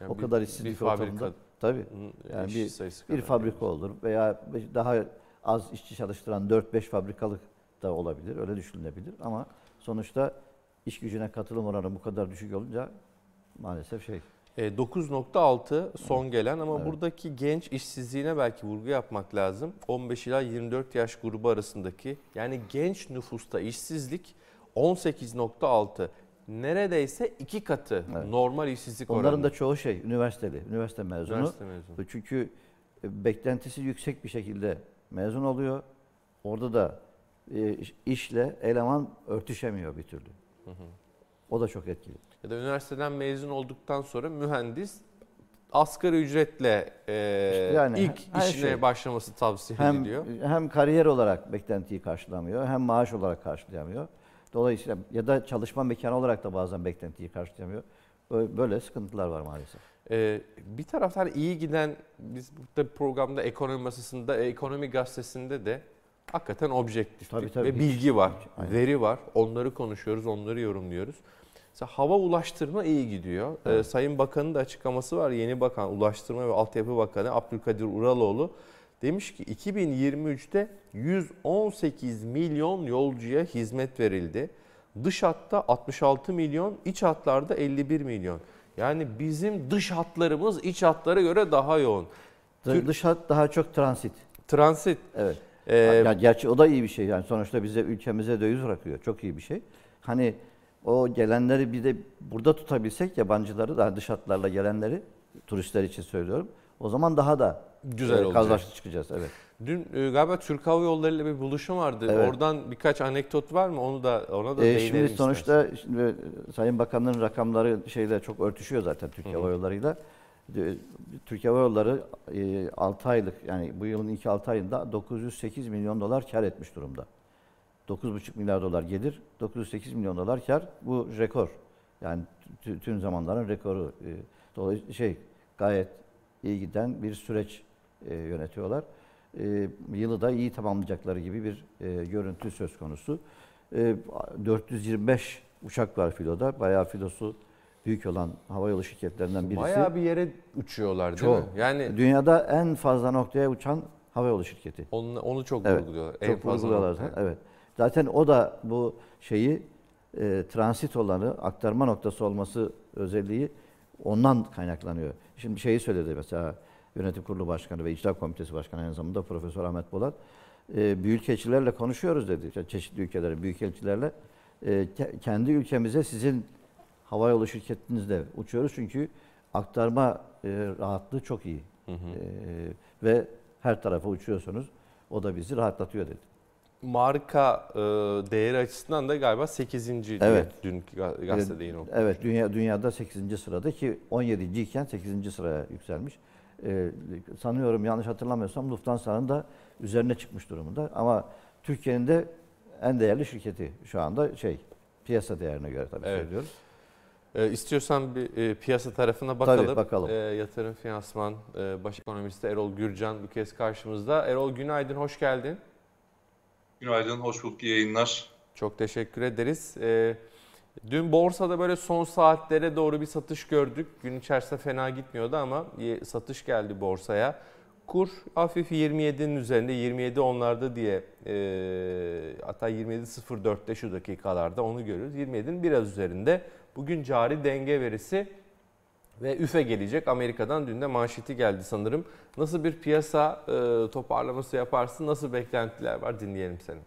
Yani o bir- kadar bir işsizlik fabrika ortamında. Tabii. Yani bir, bir fabrika olur veya daha az işçi çalıştıran 4-5 fabrikalık da olabilir. Öyle düşünülebilir ama sonuçta iş gücüne katılım oranı bu kadar düşük olunca maalesef şey. E, 9.6 son gelen ama Evet. buradaki genç işsizliğine belki vurgu yapmak lazım. 15 ila 24 yaş grubu arasındaki yani genç nüfusta işsizlik 18.6 neredeyse iki katı Evet. normal işsizlik Onların oranı. da çoğu şey üniversiteli, üniversite mezunu. Üniversite mezunu. Çünkü beklentisi yüksek bir şekilde mezun oluyor. Orada da işle eleman örtüşemiyor bir türlü. O da çok etkili. Ya da üniversiteden mezun olduktan sonra mühendis asgari ücretle e, yani ilk işine şey. başlaması tavsiye Hem ediliyor. hem kariyer olarak beklentiyi karşılamıyor, hem maaş olarak karşılayamıyor. Dolayısıyla ya da çalışma mekanı olarak da bazen beklentiyi karşılayamıyor. Böyle böyle sıkıntılar var maalesef. Ee, bir taraftan iyi giden, biz burada programda ekonomi masasında, e, ekonomi gazetesinde de hakikaten objektif Tabii, tabii, ve hiç- bilgi var, Aynen. veri var. Onları konuşuyoruz, onları yorumluyoruz. Mesela hava ulaştırma iyi gidiyor. Ee, Sayın Bakan'ın da açıklaması var. Yeni Bakan, Ulaştırma ve Altyapı Bakanı Abdülkadir Uraloğlu demiş ki 2023'te 118 milyon yolcuya hizmet verildi. Dış hatta 66 milyon, iç hatlarda 51 milyon. Yani bizim dış hatlarımız iç hatlara göre daha yoğun. Dış hat daha çok transit. Transit. Evet. Ee, ya gerçi o da iyi bir şey. Yani sonuçta bize ülkemize döviz bırakıyor. Çok iyi bir şey. Hani o gelenleri bir de burada tutabilsek yabancıları da dış hatlarla gelenleri turistler için söylüyorum. O zaman daha da Güzel olacak. kazançlı çıkacağız. Evet. Dün e, galiba Türk Hava Yolları ile bir buluşum vardı. Evet. Oradan birkaç anekdot var mı? Onu da ona da Ee, değinelim şimdi istersen. sonuçta şimdi e, Sayın Bakan'ın rakamları şeyle çok örtüşüyor zaten Türkiye Hava Yolları'yla. E, Türkiye Hava Yolları 6 aylık yani bu yılın ilk 6 ayında 908 milyon dolar kar etmiş durumda. 9,5 milyar dolar gelir, 908 milyon dolar kar. Bu rekor. Yani tü- tüm zamanların rekoru. E, Dolayısıyla şey gayet iyi giden bir süreç e, yönetiyorlar. E, yılı da iyi tamamlayacakları gibi bir e, görüntü söz konusu. E, 425 uçak var filoda. Bayağı filosu büyük olan havayolu şirketlerinden birisi. Bayağı bir yere uçuyorlar değil Çok. mi? Yani Dünyada en fazla noktaya uçan havayolu şirketi. Onu, onu çok Evet, vurguluyorlar. Çok En fazla vurguluyorlar. Evet. Zaten o da bu şeyi e, transit olanı, aktarma noktası olması özelliği ondan kaynaklanıyor. Şimdi şeyi söyledi mesela Yönetim Kurulu Başkanı ve İcra Komitesi Başkanı aynı zamanda Profesör Ahmet Bolat. E, büyükelçilerle konuşuyoruz dedi. Çeşitli ülkelerin büyükelçilerle. E, ke- kendi ülkemize sizin havayolu şirketinizle uçuyoruz çünkü aktarma e, rahatlığı çok iyi. E, ve her tarafa uçuyorsunuz. O da bizi rahatlatıyor dedi. Marka e, değeri açısından da galiba 8. diye Evet. ga- gazetede yine okudum. Evet, dünya dünyada 8. sırada ki 17. iken 8. sıraya yükselmiş. Ee, sanıyorum yanlış hatırlamıyorsam Lufthansa'nın da üzerine çıkmış durumunda. Ama Türkiye'nin de en değerli şirketi şu anda şey piyasa değerine göre tabii Evet. söylüyoruz. E, istiyorsan bir e, piyasa tarafına bakalım. Tabii, bakalım. E, yatırım finansman e, baş ekonomisti Erol Gürcan bu kez karşımızda. Erol günaydın, hoş geldin. Günaydın, hoş bulduk, iyi yayınlar. Çok teşekkür ederiz. E, dün borsada böyle son saatlere doğru bir satış gördük. Gün içerisinde fena gitmiyordu ama satış geldi borsaya. Kur hafif 27'nin üzerinde 27 onlarda diye e, hatta 27.04'te şu dakikalarda onu görüyoruz. 27'nin biraz üzerinde. Bugün cari denge verisi ve üfe gelecek. Amerika'dan dün de manşeti geldi sanırım. Nasıl bir piyasa e, toparlaması yaparsın? Nasıl beklentiler var? Dinleyelim seni.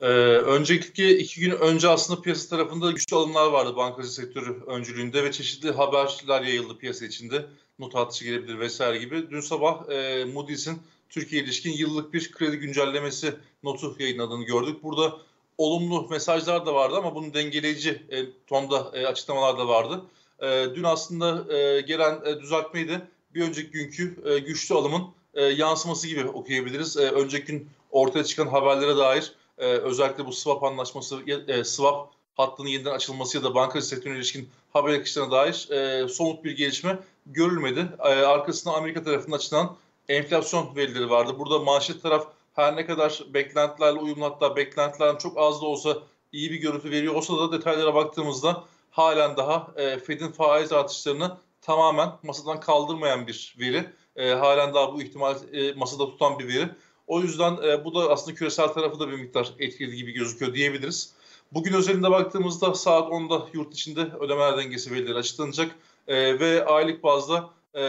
Ee, önceki iki gün önce aslında piyasa tarafında güçlü alımlar vardı bankacı sektörü öncülüğünde ve çeşitli haberler yayıldı piyasa içinde. Not artışı gelebilir vesaire gibi. Dün sabah e, Moody's'in Türkiye ilişkin yıllık bir kredi güncellemesi notu yayınladığını gördük. Burada olumlu mesajlar da vardı ama bunun dengeleyici e, tonda e, açıklamalar da vardı. E, dün aslında e, gelen e, düzeltmeyi de bir önceki günkü e, güçlü alımın e, yansıması gibi okuyabiliriz. E, önceki gün ortaya çıkan haberlere dair e, özellikle bu swap anlaşması, e, swap hattının yeniden açılması ya da bankacı sektörüne ilişkin haber akışlarına dair e, somut bir gelişme görülmedi. E, arkasında Amerika tarafından açılan enflasyon verileri vardı. Burada manşet taraf her ne kadar beklentilerle uyumlu hatta beklentilerden çok az da olsa iyi bir görüntü veriyor olsa da detaylara baktığımızda halen daha e, Fed'in faiz artışlarını tamamen masadan kaldırmayan bir veri. E, halen daha bu ihtimal e, masada tutan bir veri. O yüzden e, bu da aslında küresel tarafı da bir miktar etkiledi gibi gözüküyor diyebiliriz. Bugün özelinde baktığımızda saat 10'da yurt içinde ödemeler dengesi verileri açıklanacak e, ve aylık bazda e,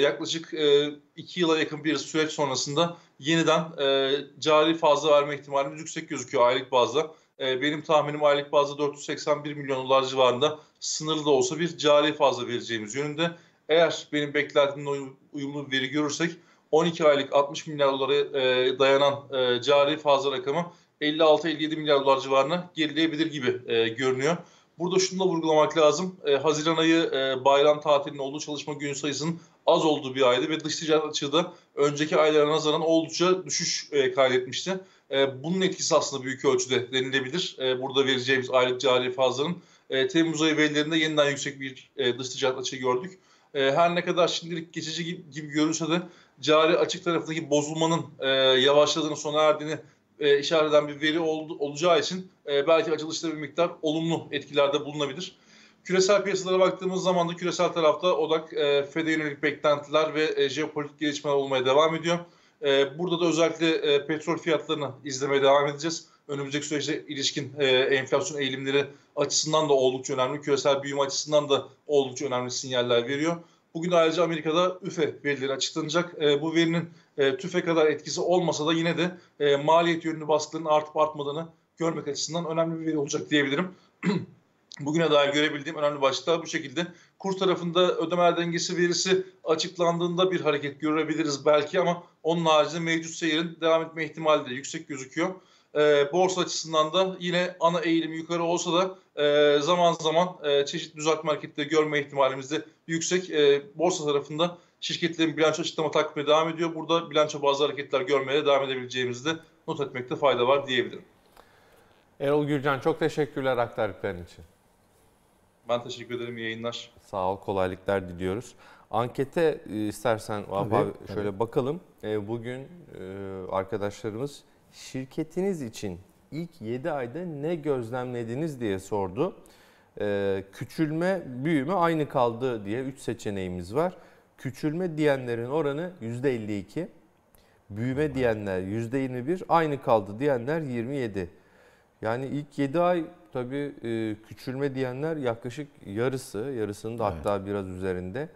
yaklaşık 2 yıla yakın bir süreç sonrasında yeniden e, cari fazla verme ihtimalimiz yüksek gözüküyor aylık bazda. E, benim tahminim aylık bazda 481 milyon dolar civarında sınırlı da olsa bir cari fazla vereceğimiz yönünde. Eğer benim beklentimle uyum- uyumlu bir veri görürsek 12 aylık 60 milyar dolara e, dayanan e, cari fazla rakamı 56-57 milyar dolar civarına gerileyebilir gibi e, görünüyor. Burada şunu da vurgulamak lazım. E, Haziran ayı e, bayram tatilinin olduğu çalışma gün sayısının az olduğu bir aydı ve dış ticaret açığı da önceki aylara nazaran oldukça düşüş e, kaydetmişti. E, bunun etkisi aslında büyük ölçüde denilebilir. E, burada vereceğimiz aylık cari fazlanın e, Temmuz ayı verilerinde yeniden yüksek bir e, dış ticaret açığı gördük. E, her ne kadar şimdilik geçici gibi, gibi görünse de cari açık tarafındaki bozulmanın e, yavaşladığını, sona erdiğini e, işaret eden bir veri ol, olacağı için e, belki açılışta bir miktar olumlu etkilerde bulunabilir. Küresel piyasalara baktığımız zaman da küresel tarafta odak e, FED'e yönelik beklentiler ve e, jeopolitik gelişmeler olmaya devam ediyor. E, burada da özellikle e, petrol fiyatlarını izlemeye devam edeceğiz. Önümüzdeki süreçte ilişkin e, enflasyon eğilimleri açısından da oldukça önemli, küresel büyüme açısından da oldukça önemli sinyaller veriyor. Bugün ayrıca Amerika'da üfe verileri açıklanacak. E, bu verinin e, tüfe kadar etkisi olmasa da yine de e, maliyet yönlü baskının artıp artmadığını görmek açısından önemli bir veri olacak diyebilirim. Bugüne dair görebildiğim önemli başlıklar bu şekilde. Kur tarafında ödemeler dengesi verisi açıklandığında bir hareket görebiliriz belki ama onun haricinde mevcut seyirin devam etme ihtimali de yüksek gözüküyor. E, borsa açısından da yine ana eğilim yukarı olsa da e, zaman zaman e, çeşitli düzeltme hareketleri görme ihtimalimiz de yüksek. E, borsa tarafında şirketlerin bilanço açıklama takvimi devam ediyor. Burada bilanço bazı hareketler görmeye devam edebileceğimizi de not etmekte fayda var diyebilirim. Erol Gürcan çok teşekkürler aktardıkların için. Ben teşekkür ederim. İyi yayınlar. Sağ ol, kolaylıklar diliyoruz. Ankete e, istersen Vahap Tabii, abi tabii. şöyle bakalım. E, Bugün e, arkadaşlarımız şirketiniz için ilk 7 ayda ne gözlemlediniz diye sordu. Küçülme, büyüme aynı kaldı diye 3 seçeneğimiz var. Küçülme diyenlerin oranı %52. Büyüme diyenler %21, aynı kaldı diyenler 27. Yani ilk 7 ay tabii e, küçülme diyenler yaklaşık yarısı, yarısının da hatta biraz üzerinde.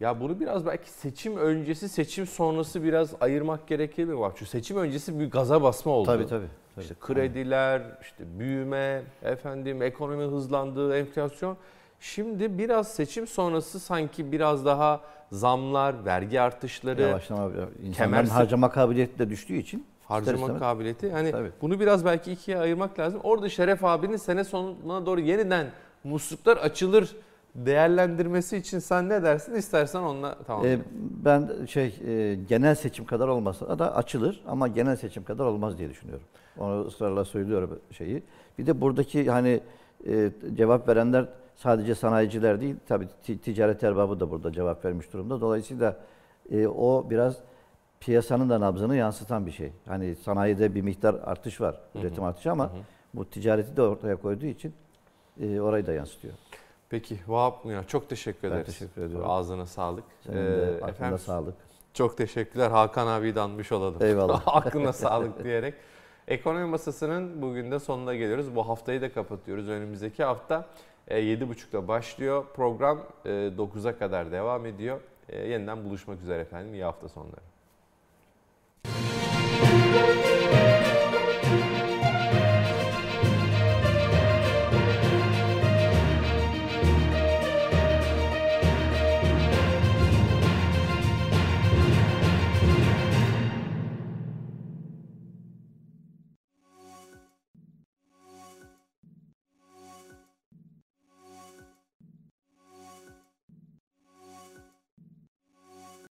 Ya bunu biraz belki seçim öncesi, seçim sonrası biraz ayırmak gerekir mi? Bak şu seçim öncesi bir gaza basma oldu. Tabii tabii. tabii. İşte krediler, işte büyüme, efendim ekonomi hızlandı, enflasyon. Şimdi biraz seçim sonrası sanki biraz daha zamlar, vergi artışları, Yavaşlama, insanların kemer harcama kabiliyeti de düştüğü için harcama istemez- kabiliyeti. Yani Tabii. bunu biraz belki ikiye ayırmak lazım. Orada Şeref abinin sene sonuna doğru yeniden musluklar açılır değerlendirmesi için sen ne dersin? İstersen onunla tamam. Ee, ben şey e, genel seçim kadar olmasa da açılır ama genel seçim kadar olmaz diye düşünüyorum. Onu ısrarla söylüyorum şeyi. Bir de buradaki hani e, cevap verenler sadece sanayiciler değil tabii ti- ticaret erbabı da burada cevap vermiş durumda. Dolayısıyla e, o biraz piyasanın da nabzını yansıtan bir şey. Hani sanayide bir miktar artış var, üretim artışı ama bu ticareti de ortaya koyduğu için e, orayı da yansıtıyor. Peki Vahap Muya çok teşekkür Ben ederiz. teşekkür ediyorum. Ağzına sağlık. Senin de Ee, efendim, sağlık. Çok teşekkürler. Hakan abiyi de anmış olalım. Eyvallah. Aklına sağlık diyerek. Ekonomi masasının bugün de sonuna geliyoruz. Bu haftayı da kapatıyoruz. Önümüzdeki hafta e, 7.30'da başlıyor. Program e, 9'a kadar devam ediyor. E, Yeniden buluşmak üzere efendim. İyi hafta sonları. Thank you.